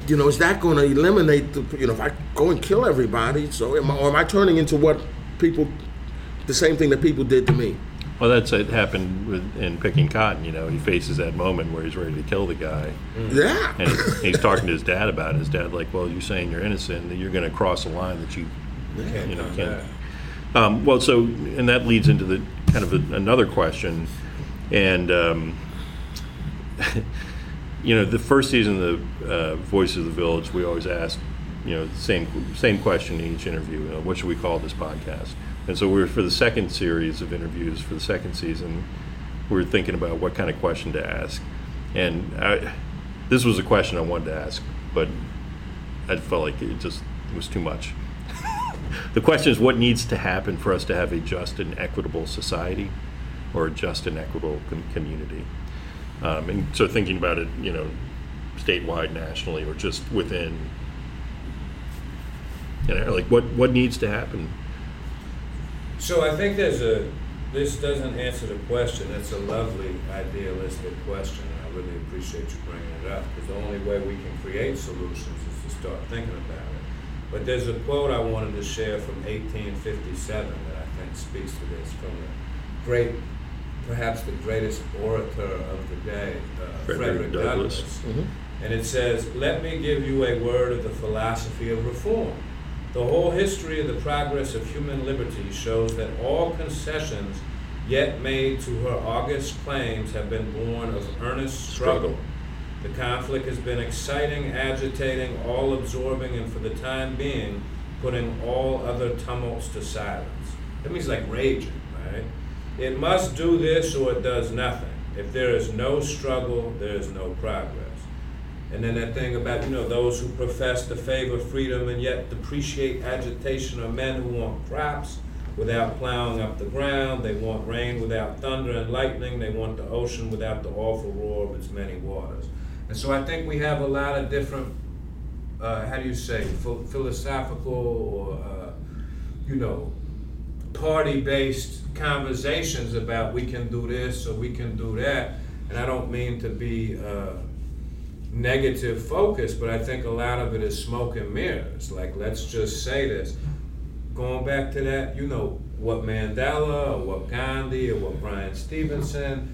S2: you know, is that going to eliminate the, you know, if I go and kill everybody, so am I, or am I turning into what people, the same thing that people did to me?
S1: Well, that's it happened with, in picking cotton. You know, he faces that moment where he's ready to kill the guy,
S2: Yeah.
S1: and he's, he's talking to his dad about it. His dad, like, well, you're saying you're innocent, that you're going to cross a line that you,
S3: Can't
S1: you know, can't. Um, well, so and that leads into the kind of a, another question, and um, *laughs* you know, the first season of the uh, Voice of the Village, we always ask, you know, same same question in each interview. You know, what should we call this podcast? And so we're for the second series of interviews for the second season, we are thinking about what kind of question to ask, and I, this was a question I wanted to ask, but I felt like it just was too much. *laughs* the question is, what needs to happen for us to have a just and equitable society, or a just and equitable com- community? Um, and so thinking about it, you know, statewide, nationally, or just within, you know, like what what needs to happen?
S3: So I think there's a, this doesn't answer the question. It's a lovely idealistic question, and I really appreciate you bringing it up, because the only way we can create solutions is to start thinking about it. But there's a quote I wanted to share from 1857 that I think speaks to this from the great, perhaps the greatest orator of the day, uh,
S1: Frederick
S3: Frederick,
S1: Douglass.
S3: Douglass. And it says, Let me give you a word of the philosophy of reform. The whole history of the progress of human liberty shows that all concessions yet made to her august claims have been born of earnest struggle. The conflict has been exciting, agitating, all absorbing, and for the time being, putting all other tumults to silence. That means like raging, right? It must do this or it does nothing. If there is no struggle, there is no progress. And then that thing about, you know, those who profess to favor freedom and yet depreciate agitation are men who want crops without plowing up the ground. They want rain without thunder and lightning. They want the ocean without the awful roar of its many waters. And so I think we have a lot of different, uh, how do you say, ph- philosophical or, uh, you know, party based conversations about we can do this or we can do that. And I don't mean to be uh, negative focus, but I think a lot of it is smoke and mirrors. Like, let's just say this. Going back to that, you know, what Mandela or what Gandhi or what Bryan Stevenson,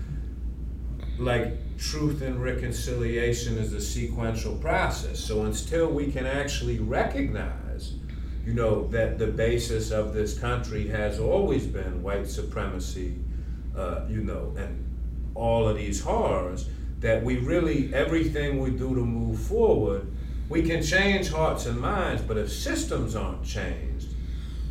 S3: like truth and reconciliation is a sequential process. So until we can actually recognize, you know, that the basis of this country has always been white supremacy, uh, you know, and all of these horrors, that we really, everything we do to move forward, we can change hearts and minds, but if systems aren't changed,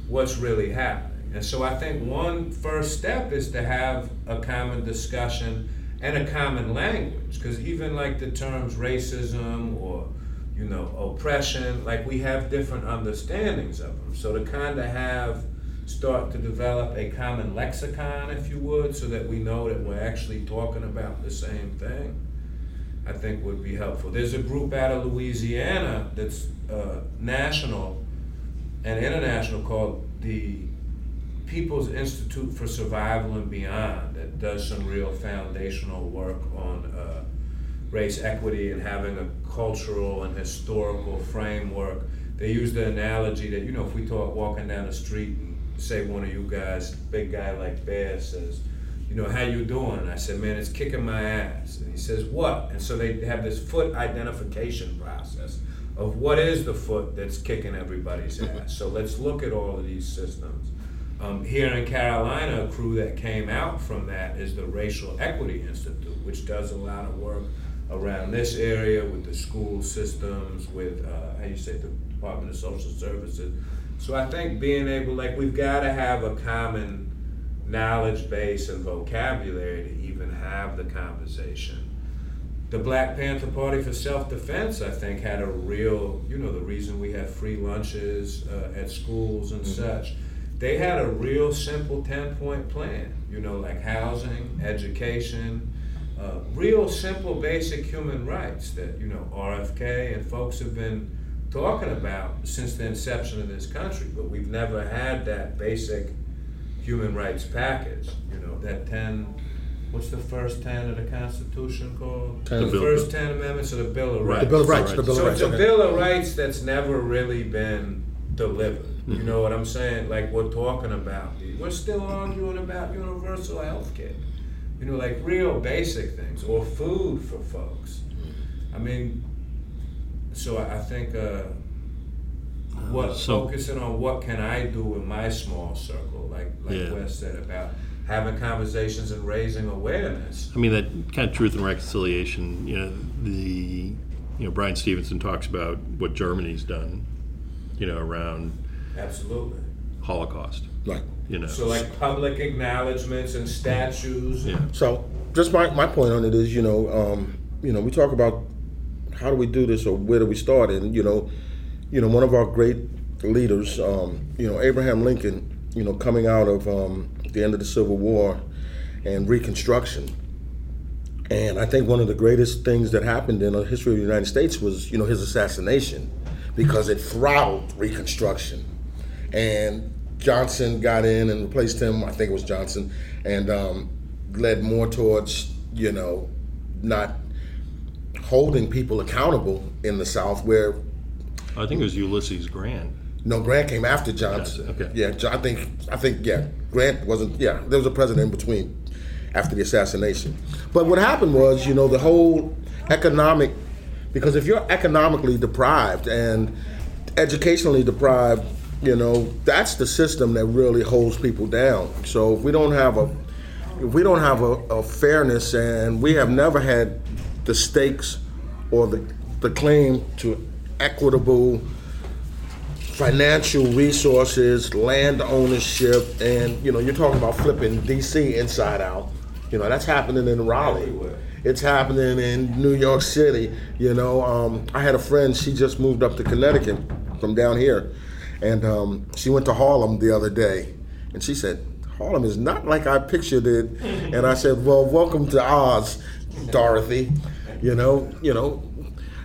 S3: what's really happening? And so I think one first step is to have a common discussion and a common language, because even like the terms racism or you know oppression, like we have different understandings of them. So to kind of have start to develop a common lexicon, if you would, so that we know that we're actually talking about the same thing, I think would be helpful. There's a group out of Louisiana that's uh, national and international called the People's Institute for Survival and Beyond that does some real foundational work on uh, race equity and having a cultural and historical framework. They use the analogy that, you know, if we talk walking down the street and say one of you guys, big guy like Bear, says, you know, how you doing? And I said, man, it's kicking my ass. And he says, what? And so they have this foot identification process of what is the foot that's kicking everybody's ass. So let's look at all of these systems. Um, here in Carolina, a crew that came out from that is the Racial Equity Institute, which does a lot of work around this area with the school systems, with uh, how you say the Department of Social Services. So I think being able, like, we've got to have a common knowledge base and vocabulary to even have the conversation. The Black Panther Party for Self Defense, I think, had a real, you know, the reason we have free lunches uh, at schools and such. They had a real simple 10 point plan, you know, like housing, education, uh, real simple basic human rights that, you know, RFK and folks have been talking about since the inception of this country, but we've never had that basic human rights package, you know, that 10, what's the first 10 of the Constitution called?
S2: Ten.
S3: The
S1: The
S3: first 10 amendments of the Bill of Rights.
S2: The Bill of Rights. The Bill of
S3: So
S2: Rights.
S3: it's a. Bill of Rights that's never really been delivered. You hmm. know what I'm saying? Like we're talking about, we're still arguing about universal health care. You know, like real basic things or food for folks. I mean, so I I think uh, what
S1: so-
S3: focusing on what can I do in my small circle, like like
S1: Yeah.
S3: Wes said about having conversations and raising awareness.
S1: I mean, that kind of truth and reconciliation, you know, the, you know, Bryan Stevenson talks about what Germany's done, you know, around
S3: Absolutely.
S1: Holocaust,
S2: Right.
S1: you know.
S3: So like public acknowledgments and statues.
S1: yeah.
S2: So, just my, my point on it is, you know, um, you know, we talk about how do we do this or where do we start, and you know, you know, one of our great leaders, um, you know, Abraham Lincoln, you know, coming out of um, the end of the Civil War and Reconstruction, and I think one of the greatest things that happened in the history of the United States was, you know, his assassination, because it throttled Reconstruction, and Johnson got in and replaced him. I think it was Johnson, and um, led more towards, you know, not holding people accountable in the South, where
S1: I think it was Ulysses Grant.
S2: no Grant came after Johnson.
S1: Okay.
S2: Yeah, I think I think yeah, Grant wasn't. Yeah, there was a president in between after the assassination. But what happened was, you know, the whole economic because if you're economically deprived and educationally deprived, you know, that's the system that really holds people down. So if we don't have a if we don't have a, a fairness and we have never had the stakes or the the claim to equitable financial resources, land ownership, and you know, you're talking about flipping DC inside out. You know, that's happening in Raleigh. It's happening in New York City. You know, um, I had a friend. She just moved up to Connecticut from down here, and um, she went to Harlem the other day, and she said, "Harlem is not like I pictured it." and I said, "Well, welcome to Oz, Dorothy." You know, you know,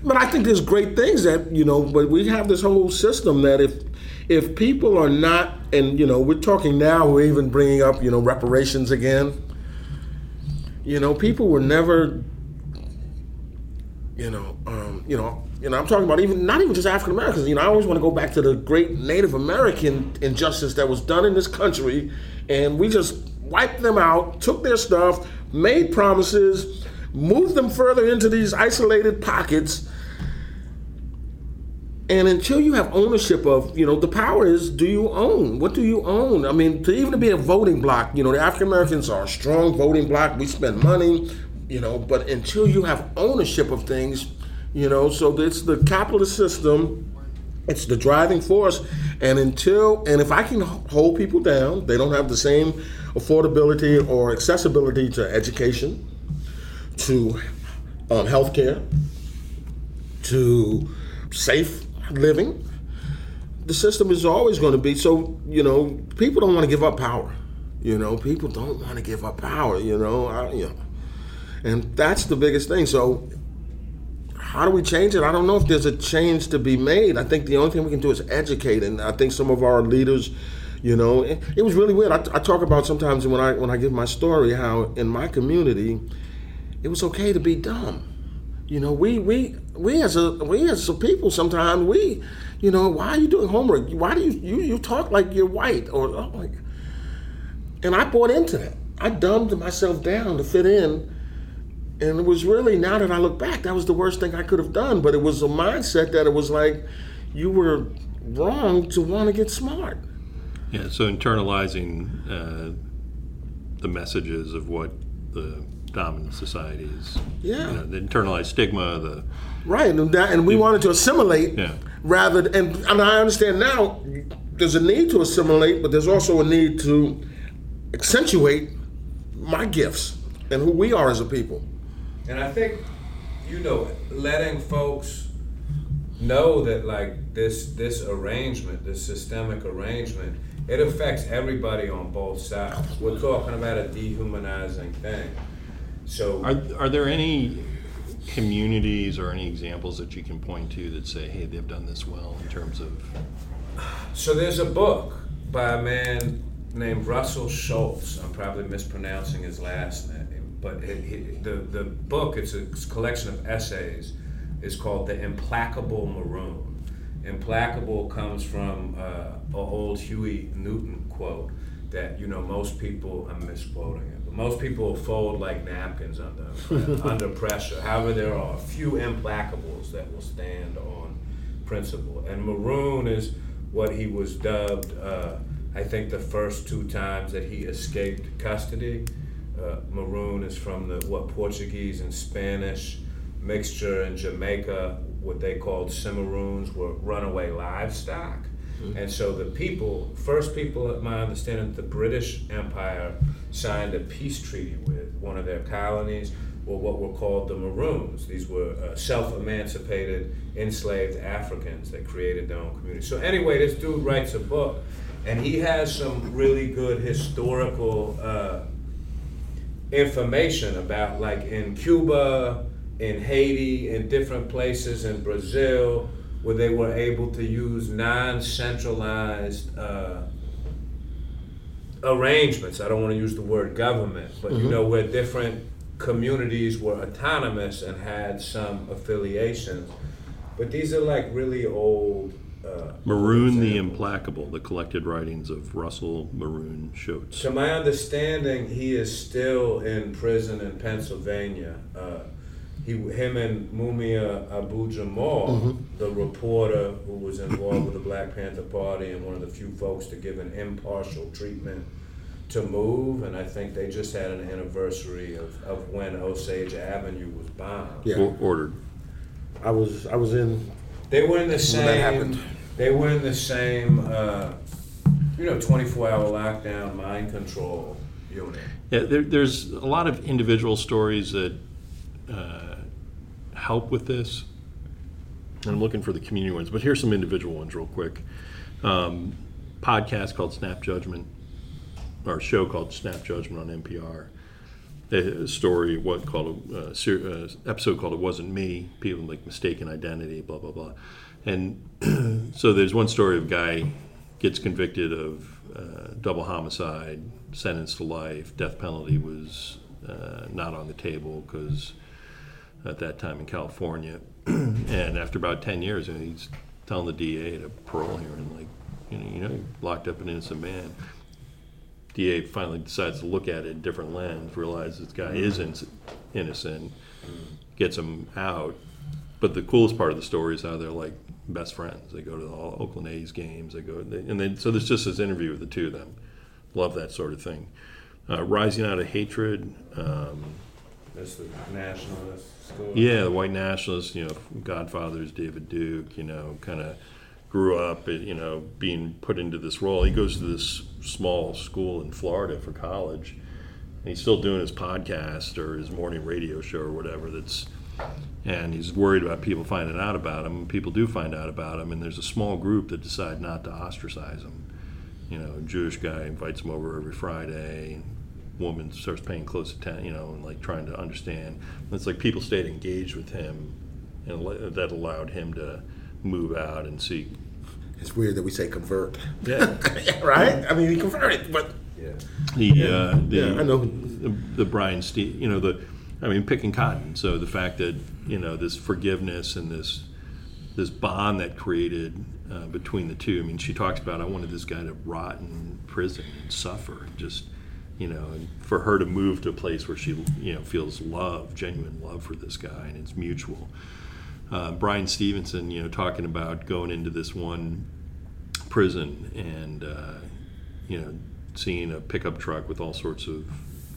S2: but I think there's great things that you know. But we have this whole system that if if people are not, and you know, we're talking now. We're even bringing up you know reparations again. You know, people were never. You know, um, you know, you know. I'm talking about even not even just African Americans. You know, I always want to go back to the great Native American injustice that was done in this country, and we just wiped them out, took their stuff, made promises, moved them further into these isolated pockets. And until you have ownership of, you know, the power is do you own? What do you own? I mean, to even be a voting block, you know, the African Americans are a strong voting block. We spend money, you know, but until you have ownership of things, you know, so it's the capitalist system, it's the driving force. And until, and if I can hold people down, they don't have the same affordability or accessibility to education, to um, healthcare, to safe living. The system is always going to be so. You know, people don't want to give up power. You know, people don't want to give up power. You know, I, you know, and that's the biggest thing. So, how do we change it? I don't know if there's a change to be made. I think the only thing we can do is educate, and I think some of our leaders. You know, it, it was really weird. I, I talk about sometimes when I when I give my story how in my community, it was okay to be dumb. You know, we we we as a we as a people sometimes we, you know, why are you doing homework? Why do you you, you talk like you're white or oh, like, and I bought into that. I dumbed myself down to fit in, and it was really now that I look back, that was the worst thing I could have done. But it was a mindset that it was like, you were wrong to want to get smart.
S1: Yeah, so internalizing uh, the messages of what the dominant society is.
S2: Yeah.
S1: You know, the internalized stigma, the
S2: Right, and that, and we wanted to assimilate
S1: Yeah.
S2: rather, and and I understand now. There's a need to assimilate, but there's also a need to accentuate my gifts and who we are as a people.
S3: And I think, you know, letting folks know that like this this arrangement, this systemic arrangement, it affects everybody on both sides. We're talking about a dehumanizing thing. So
S1: Are, are there any communities or any examples that you can point to that say, hey, they've done this well in terms of,
S3: So there's a book by a man named Russell Schultz. I'm probably mispronouncing his last name, but it, it, the the book it's a collection of essays. is called The Implacable Maroon, Implacable comes from uh, an old Huey Newton quote that you know most people I'm misquoting it, but most people fold like napkins under *laughs* under pressure. However, there are a few implacables that will stand on principle, and Maroon is what he was dubbed. Uh, I think the first two times that he escaped custody. Uh, maroon is from the what Portuguese and Spanish mixture in Jamaica. What they called cimarrones were runaway livestock. Mm-hmm. And so the people, first people, at my understanding, the British Empire signed a peace treaty with one of their colonies were what were called the Maroons. These were uh, self emancipated, enslaved Africans that created their own community. So, anyway, this dude writes a book, and he has some really good historical uh, information about, like, in Cuba, in Haiti, in different places, in Brazil, where they were able to use non centralized. Uh, arrangements. I don't want to use the word government, but mm-hmm. you know where different communities were autonomous and had some affiliations. But these are like really old. Uh,
S1: Maroon the Implacable, the collected writings of Russell Maroon Shoatz.
S3: To my understanding, he is still in prison in Pennsylvania. Uh, he, him and Mumia Abu Jamal, mm-hmm. the reporter who was involved with the Black Panther Party and one of the few folks to give an impartial treatment to move, and I think they just had an anniversary of, of when Osage Avenue was bombed.
S1: Yeah. O- ordered.
S2: I was I was in.
S3: They were in the same. They were in the same. Uh, you know, twenty-four hour lockdown, mind control unit.
S1: Yeah, there, there's a lot of individual stories that uh, help with this. I'm looking for the community ones, but here's some individual ones real quick. Um, podcast called Snap Judgment our show called Snap Judgment on NPR. A story, what called a uh, episode called "It Wasn't Me." People like mistaken identity, blah blah blah. And *clears throat* so there's one story of a guy gets convicted of uh, double homicide, sentenced to life. Death penalty was uh, not on the table because at that time in California, *clears throat* and after about ten years, and he's telling the DA a parole hearing, like, you know, you know, locked up an innocent man. DA finally decides to look at it a different lens, realizes this guy is in, innocent, gets him out. But the coolest part of the story is how they're like best friends. They go to all Oakland A's games. They go, they, and then so there's just this interview with the two of them. Love that sort of thing. Uh, Rising out of hatred. Um,
S3: That's the nationalist story.
S1: Yeah, the white nationalists. You know, Godfathers, David Duke. You know, kind of grew up, you know, being put into this role. He goes to this small school in Florida for college, and he's still doing his podcast or his morning radio show or whatever. That's and he's worried about people finding out about him. People do find out about him, and there's a small group that decide not to ostracize him. You know, a Jewish guy invites him over every Friday. Woman starts paying close attention, you know, and like trying to understand. And it's like people stayed engaged with him, and that allowed him to move out and seek.
S2: It's weird that we say convert.
S1: Yeah. *laughs*
S2: right? I mean, he converted, but.
S1: Yeah. The, uh, the, yeah, I know. The, the Brian Steve, you know, the, I mean, picking cotton. So the fact that, you know, this forgiveness and this, this bond that created uh, between the two. I mean, she talks about, I wanted this guy to rot in prison and suffer. Just, you know, and for her to move to a place where she, you know, feels love, genuine love for this guy, and it's mutual uh, Bryan Stevenson, you know, talking about going into this one prison and uh, you know seeing a pickup truck with all sorts of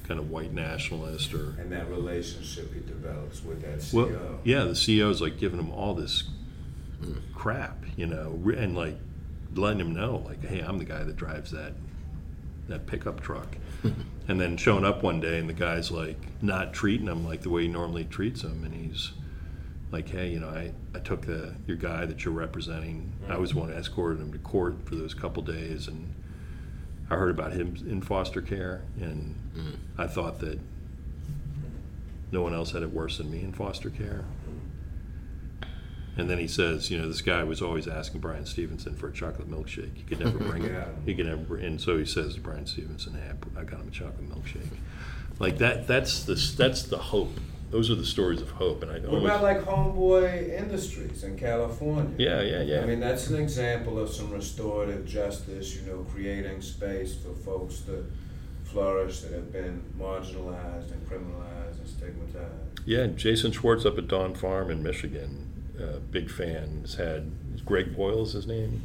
S1: kind of white nationalist or
S3: and that relationship he develops with that CEO.
S1: Well, yeah, the CEO is like giving him all this crap, you know, and like letting him know, like, hey, I'm the guy that drives that that pickup truck. *laughs* and then showing up one day and the guy's like not treating him like the way he normally treats him and he's like, hey, you know, I, I took the your guy that you're representing. Mm-hmm. I was one escorted him to court for those couple days, and I heard about him in foster care, and mm. I thought that no one else had it worse than me in foster care. And then he says, you know, this guy was always asking Bryan Stevenson for a chocolate milkshake. He could never bring it. *laughs* He could never. And so he says to Bryan Stevenson, "Hey, I got him a chocolate milkshake." Like that. That's the that's the hope those are the stories of hope. And I
S3: What
S1: almost,
S3: about like Homeboy Industries in California?
S1: yeah, yeah, yeah.
S3: I mean, that's an example of some restorative justice, you know, creating space for folks to flourish that have been marginalized and criminalized and stigmatized.
S1: Yeah, Jason Schwartz up at Dawn Farm in Michigan, uh, big fan. Has had Greg Boyle's his name.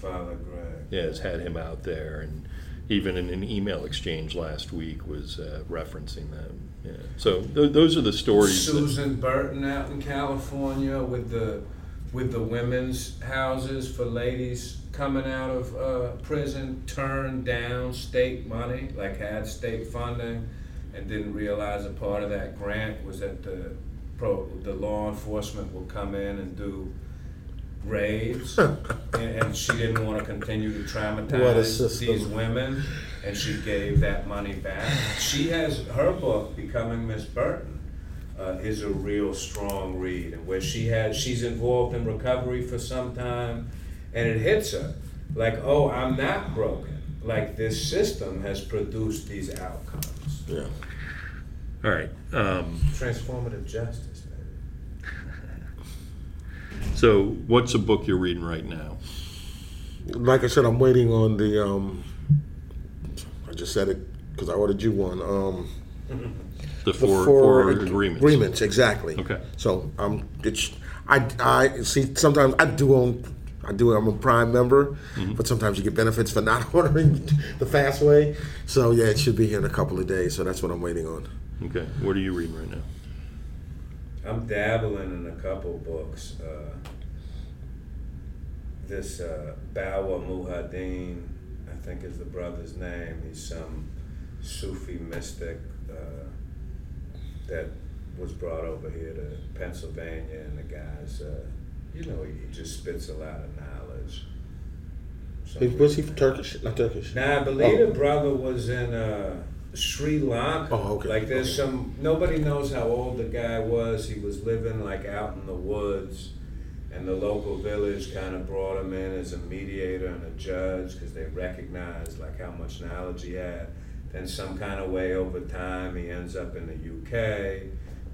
S3: Father Greg.
S1: Yeah, has had him out there, and even in an email exchange last week was uh, referencing them. Yeah. So th- those are the stories. that-
S3: Susan Burton out in California with the with the women's houses for ladies coming out of uh, prison, turned down state money, like had state funding, and didn't realize a part of that grant was that the pro, the law enforcement will come in and do raids, *laughs* and, and she didn't want to continue to traumatize these women, and she gave that money back. She has her book, Becoming Miss Burton, uh, is a real strong read, and where she had she's involved in recovery for some time, and it hits her like, oh, I'm not broken. Like this system has produced these outcomes.
S2: Yeah.
S1: All right. Um,
S3: Transformative justice, maybe. *laughs*
S1: so what's a book you're reading right now?
S2: Like I said, I'm waiting on the. Um, I just said it because I ordered you one. Um, *laughs*
S1: The
S2: the
S1: four,
S2: four
S1: four
S2: ag-
S1: agreements.
S2: Agreements, exactly.
S1: Okay.
S2: So um, it's I I see sometimes I do own. I do. I'm a Prime member,
S1: Mm-hmm.
S2: but sometimes you get benefits for not *laughs* ordering the fast way. So yeah, it should be here in a couple of days. So that's what I'm waiting on.
S1: Okay. What are you reading right now?
S3: I'm dabbling in a couple books. Uh, this uh, Bawa Muhaiyaddeen, I think is the brother's name. He's some Sufi mystic uh, that was brought over here to Pennsylvania, and the guy's, uh, you know, he, he just spits a lot of knowledge.
S2: Was he. Turkish? Not Turkish.
S3: Nah, I believe
S2: Oh.
S3: the brother was in uh, Sri Lanka.
S2: Oh, okay,
S3: Like there's
S2: okay.
S3: some nobody knows how old the guy was. He was living like out in the woods, and the local village kind of brought him in as a mediator and a judge because they recognized like how much knowledge he had. Then some kind of way over time he ends up in the UK.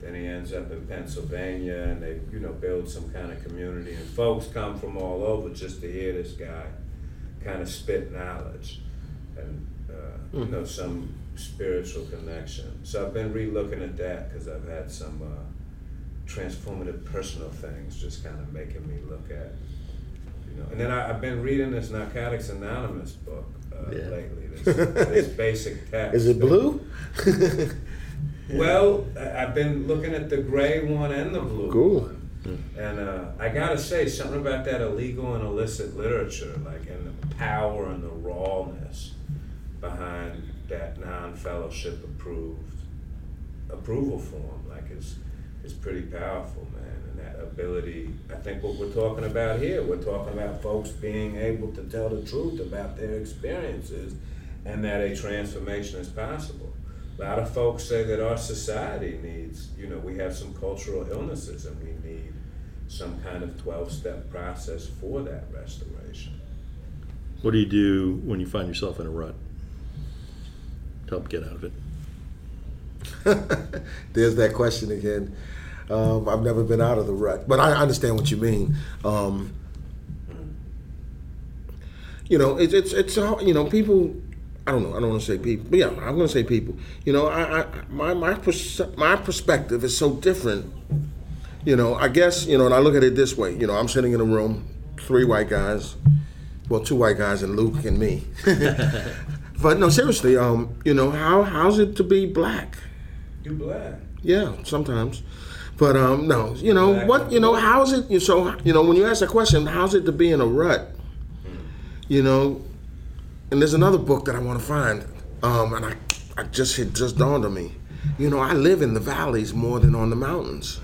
S3: Then he ends up in Pennsylvania, and they you know build some kind of community. And folks come from all over just to hear this guy kind of spit knowledge and uh, you know some spiritual connection. So I've been re-looking at that because I've had some uh, transformative personal things just kind of making me look at you know. And then I, I've been reading this Narcotics Anonymous book uh,
S2: Yeah.
S3: lately. *laughs* This, this basic text.
S2: Is it blue? *laughs*
S3: Well, I've been looking at the gray one and the blue
S2: Cool.
S3: one. And uh, I gotta say something about that illegal and illicit literature, like and the power and the rawness behind that non-fellowship approved approval form, like is is pretty powerful, man. And that ability, I think what we're talking about here, we're talking about folks being able to tell the truth about their experiences, and that a transformation is possible. A lot of folks say that our society needs, you know, we have some cultural illnesses and we need some kind of 12 step process for that restoration.
S1: What do you do when you find yourself in a rut? To help get out of it. *laughs*
S2: There's that question again. Um, I've never been out of the rut, but I understand what you mean. Um, you know, it's it's it's all- you know people. I don't know. I don't want to say people, but yeah, I'm going to say people. You know, I, I my my perce- my perspective is so different. You know, I guess you know, and I look at it this way. You know, I'm sitting in a room, three white guys, well, two white guys and Luke and me. *laughs* but no, seriously, um, you know, how how's it to be black?
S3: You black.
S2: Yeah, sometimes. But um, no, you know what? You know how's it? You so you know when you ask the question, how's it to be in a rut? You know, and there's another book that I want to find, um, and I, I just it just dawned on me. You know, I live in the valleys more than on the mountains.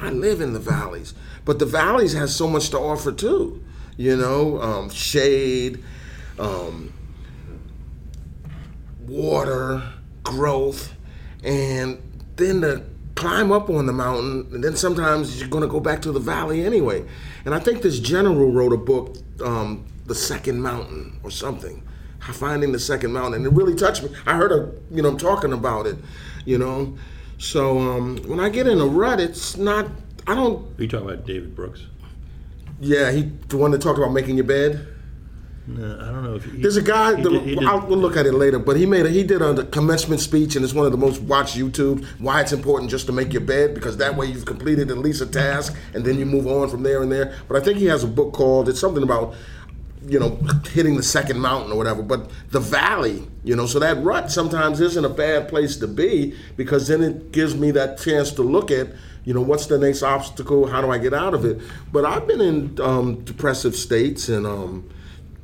S2: I live in the valleys, but the valleys has so much to offer too. You know, um, shade, um, water, growth, and then to climb up on the mountain, and then sometimes you're going to go back to the valley anyway. And I think this general wrote a book, um, The Second Mountain, or something, finding the second mountain, and it really touched me. I heard her, you know, talking about it, you know. So um, when I get in a rut, it's not. I don't.
S1: Are you talking about David Brooks?
S2: Yeah, he the one that talked about making your bed.
S1: No, I don't know if he,
S2: There's a guy.
S1: he
S2: the,
S1: did- did-
S2: I'll, we'll look at it later. But he made a, he did a commencement speech, and it's one of the most watched YouTube. Why it's important just to make your bed because that way you've completed at least a task, and then you move on from there and there. But I think he has a book called it's something about you know hitting the second mountain or whatever. But the valley, you know, so that rut sometimes isn't a bad place to be because then it gives me that chance to look at. You know what's the next obstacle? How do I get out of it? But I've been in um, depressive states and um,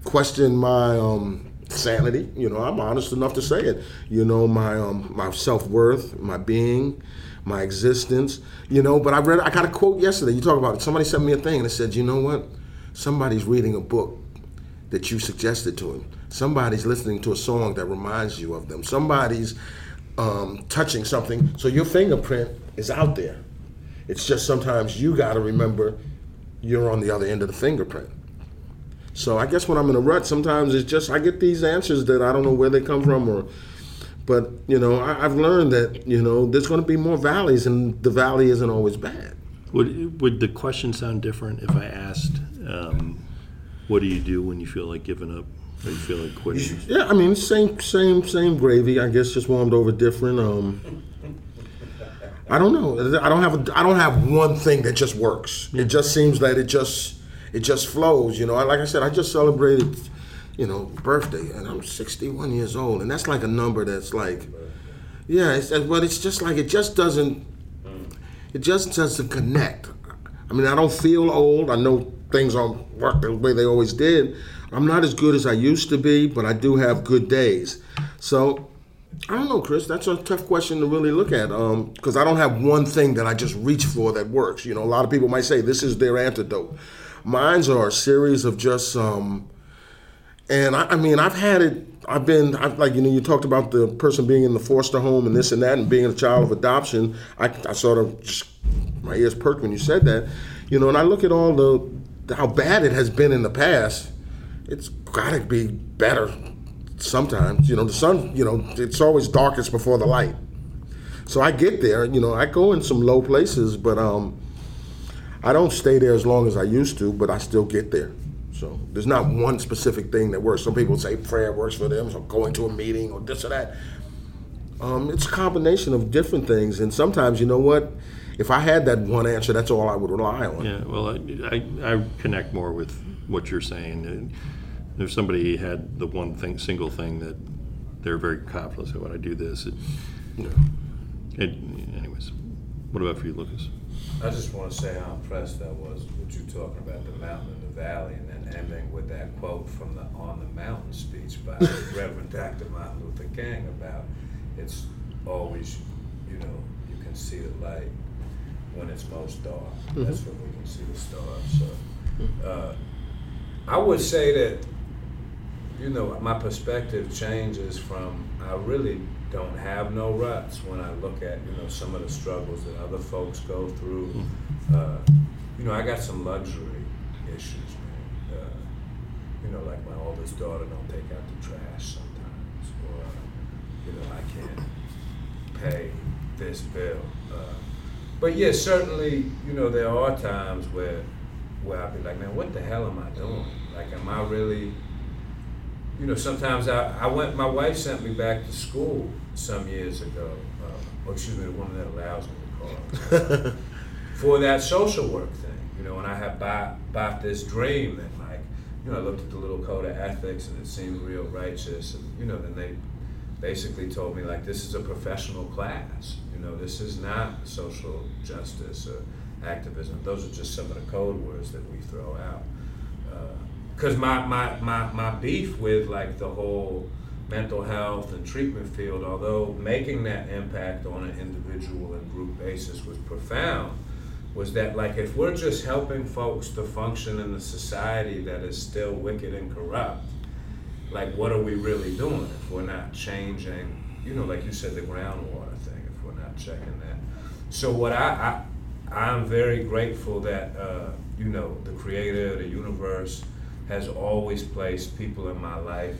S2: question my um, sanity. You know, I'm honest enough to say it. You know, my um, my self worth, my being, my existence. You know, but I read. I got a quote yesterday. You talk about it. Somebody sent me a thing and it said, you know what? Somebody's reading a book that you suggested to him. Somebody's listening to a song that reminds you of them. Somebody's um, touching something. So your fingerprint is out there. It's just sometimes you got to remember you're on the other end of the fingerprint. So I guess when I'm in a rut, sometimes it's just I get these answers that I don't know where they come from, or but you know I, I've learned that you know there's going to be more valleys, and the valley isn't always bad.
S1: Would would the question sound different if I asked, um, "What do you do when you feel like giving up or you feel like quitting?"
S2: Yeah, I mean same same same gravy. I guess just warmed over different. Um, I don't know. I don't have a, I don't have one thing that just works. It just seems that it just it just flows. You know, I, like I said, I just celebrated, you know, birthday, and I'm 61 years old, and that's like a number that's like, yeah, it's, uh, but it's just like it just doesn't it just doesn't connect. I mean, I don't feel old. I know things don't work the way they always did. I'm not as good as I used to be, but I do have good days. So, I don't know, Chris. That's a tough question to really look at um, because I don't have one thing that I just reach for that works. You know, a lot of people might say this is their antidote. Mine's are a series of just um, and I, I mean, I've had it. I've been I've, like you know, you talked about the person being in the foster home and this and that, and being a child of adoption. I, I sort of just my ears perked when you said that, you know. And I look at all the how bad it has been in the past. It's got to be better sometimes. You know, the sun. You know, it's always darkest before the light. So I get there. You know, I go in some low places, but um, I don't stay there as long as I used to. But I still get there. So there's not one specific thing that works. Some people say prayer works for them, so going to a meeting or this or that. Um, it's a combination of different things, and sometimes you know what? If I had that one answer, that's all I would rely on.
S1: Yeah, well, I, I, I connect more with what you're saying. And If somebody had the one thing, single thing that they're very confident, say, when I do this, it,
S2: Yeah.
S1: it, anyways. What about for you, Lucas?
S3: I just want to say how impressed I was with you talking about the mountain and the valley, and then ending with that quote from the On the Mountain speech by *laughs* Reverend Dr. Martin Luther King about it's always, you know, you can see the light when it's most dark. That's when we can see the stars. So, uh, I would say that, you know, my perspective changes from I really don't have no ruts when I look at, you know, some of the struggles that other folks go through. Uh, you know, I got some luxury issues, man. Uh, you know, like my oldest daughter don't take out the trash sometimes, or you know, I can't pay this bill. Uh, but yeah, certainly, you know, there are times where where I'll be like, man, what the hell am I doing? Like, am I really? You know, sometimes I, I went. My wife sent me back to school some years ago. Uh, excuse me, the woman that allows me to call. for that social work thing, you know, and I had bought, bought this dream and like, you know, I looked at the little code of ethics and it seemed real righteous and, you know, then they basically told me like, this is a professional class, you know, this is not social justice or activism. Those are just some of the code words that we throw out. Because my, my, my, my beef with like the whole mental health and treatment field, although making that impact on an individual and group basis was profound, was that like if we're just helping folks to function in a society that is still wicked and corrupt, like what are we really doing if we're not changing, you know, like you said, the groundwater thing, if we're not checking that. So what I, I I'm very grateful that uh, you know the creator, the universe, has always placed people in my life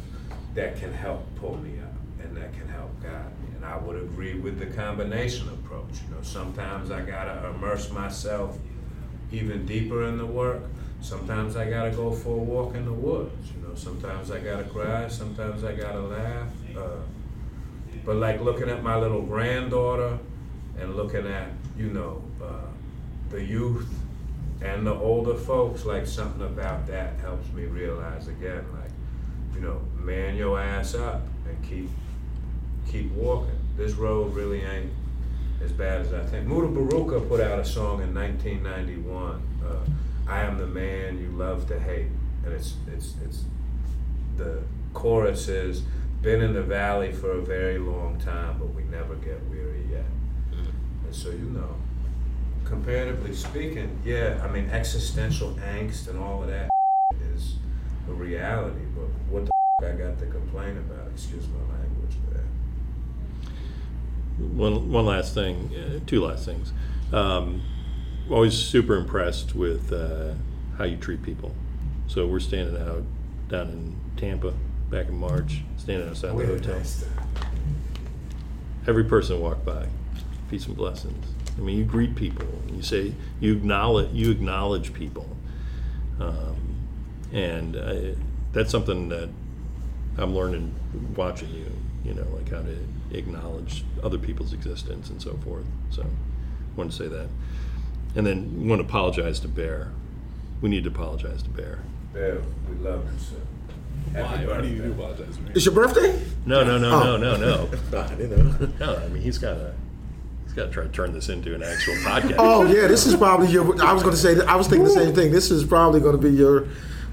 S3: that can help pull me up. and that can help guide me. And I would agree with the combination approach. You know, sometimes I gotta immerse myself even deeper in the work. Sometimes I gotta go for a walk in the woods. You know, sometimes I gotta cry. Sometimes I gotta laugh. Uh, but like looking at my little granddaughter and looking at you know uh, the youth and the older folks, like something about that helps me realize again, like you know, man your ass up and keep keep walking. This road really ain't as bad as I think. Mutabaruka put out a song in 1991. Uh, I am the man you love to hate, and it's it's it's the chorus is been in the valley for a very long time, but we never get weary yet. And so you know, comparatively speaking, yeah, I mean existential angst and all of that is a reality, but what the I got to complain about? Excuse my language there.
S1: One, one last thing, uh, two last things. Um, always super impressed with uh, how you treat people. So we're standing out down in Tampa back in March, standing outside the hotel. Every person walked by, peace and blessings. I mean, you greet people. You say you acknowledge you acknowledge people, um, and uh, that's something that I'm learning watching you. You know, like how to acknowledge other people's existence and so forth. So, I want to say that, and then we want to apologize to Bear. We need to apologize to Bear.
S3: Bear, we love you, sir. Happy
S4: Why do you
S3: birthday.
S4: apologize to me?
S2: It's your birthday?
S1: No, no, no,
S2: Oh.
S1: no, no, no. *laughs*
S2: Nah, you know.
S1: No, I mean he's got to he's got to try to turn this into an actual *laughs* podcast.
S2: Oh yeah, this is probably your. I was going to say. I was thinking the same thing. This is probably going to be your.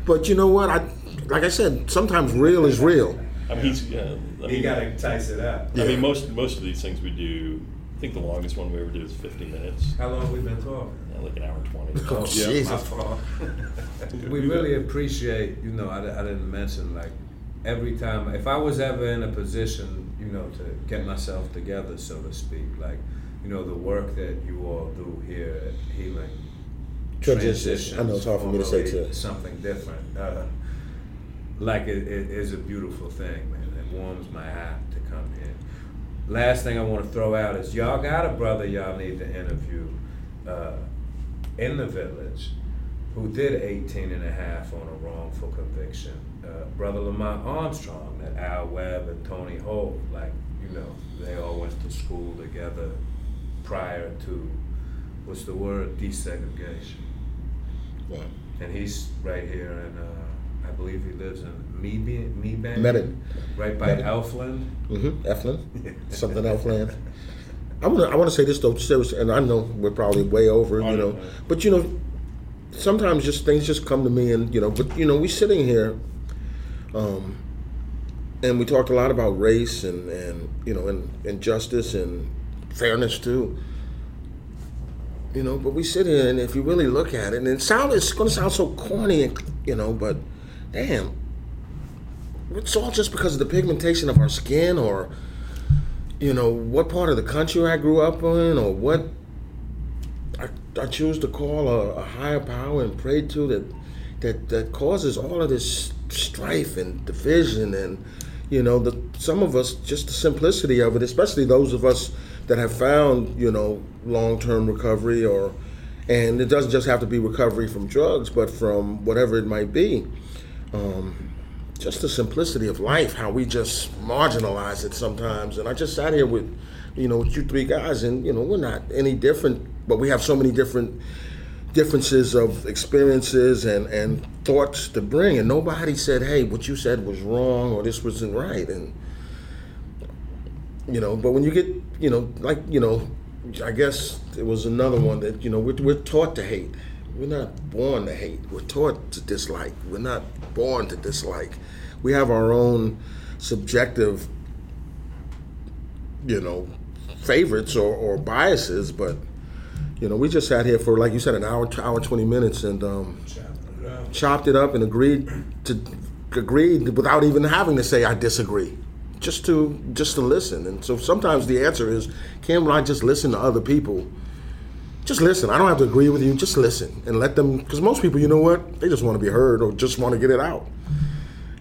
S2: But you know what? I like I said. Sometimes real is real.
S1: I mean he's. Uh, I
S3: You
S1: mean,
S3: gotta entice it up.
S1: I mean most most of these things we do. I think the longest one we ever did is 50 minutes,
S3: How long have we been talking?
S1: uh, like an hour and 20.
S2: Oh,
S3: My
S2: Jesus.
S3: fault. *laughs* we really appreciate, you know, I, I didn't mention like every time, if I was ever in a position, you know, to get myself together, so to speak, like, you know, the work that you all do here at Healing
S2: Transitions. I know it's hard for me to say, too.
S3: Something different. Uh, like it, it is a beautiful thing, man. It warms my heart to come here. Last thing I want to throw out is y'all got a brother y'all need to interview uh, in the village who did 18 and a half on a wrongful conviction. Uh, brother Lamont Armstrong, that Al Webb and Tony Holt, like, you know, they all went to school together prior to, what's the word, desegregation. And he's right here and uh, I believe he lives in Mebane?
S2: Mebane.
S3: Right by
S2: Mebane.
S3: Efland.
S2: Mm-hmm. Efland, *laughs* something Efland. I want to. I want to say this though, serious, and I know we're probably way over, you know, but you know, sometimes just things just come to me, and you know, but you know, we're sitting here, um, and we talked a lot about race and and you know, and, and justice and fairness too. You know, but we sit here, and if you really look at it, and sound it's going to sound so corny, and you know, but damn, it's all just because of the pigmentation of our skin or you know what part of the country i grew up in or what i, I choose to call a, a higher power and pray to that that that causes all of this strife and division and you know the some of us just the simplicity of it especially those of us that have found you know long-term recovery or and it doesn't just have to be recovery from drugs but from whatever it might be um, just the simplicity of life, how we just marginalize it sometimes. And I just sat here with, you know, with you three guys, and you know, we're not any different, but we have so many different differences of experiences and and thoughts to bring. And nobody said, "Hey, what you said was wrong," or "This wasn't right." And you know, but when you get, you know, like you know, I guess it was another one that you know we're, we're taught to hate. We're not born to hate. We're taught to dislike. We're not born to dislike. We have our own subjective, you know, favorites or, or biases, but you know, we just sat here for like you said, an hour, hour twenty minutes, and um, chopped it up and agreed to agreed without even having to say I disagree. Just to just to listen. And so sometimes the answer is, can I just listen to other people? Just listen. I don't have to agree with you. Just listen and let them. Because most people, you know what, they just want to be heard or just want to get it out.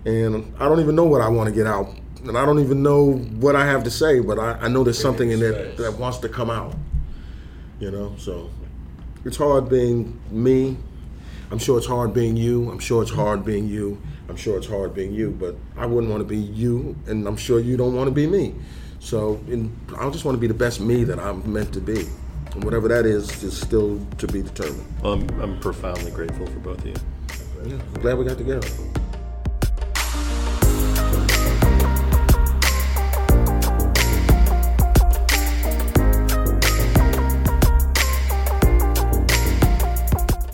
S2: And I don't even know what I want to get out and I don't even know what I have to say, but I, I know there's something in there that wants to come out. You know, so it's hard being me. I'm sure it's hard being you. I'm sure it's hard being you. I'm sure it's hard being you, but I wouldn't want to be you, and I'm sure you don't want to be me. So in, I just want to be the best me that I'm meant to be. And whatever that is, is still to be determined.
S1: Well, I'm, I'm profoundly grateful for both of you.
S2: Yeah, I'm glad we got together.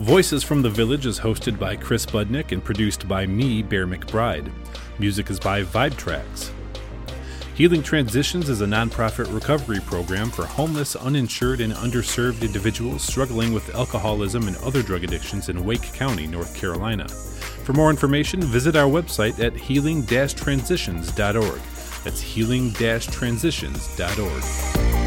S5: Voices from the Village is hosted by Chris Budnick and produced by me, Bear McBride. Music is by Vibe Tracks. Healing Transitions is a nonprofit recovery program for homeless, uninsured, and underserved individuals struggling with alcoholism and other drug addictions in Wake County, North Carolina. For more information, visit our website at healing-transitions.org. That's healing-transitions.org.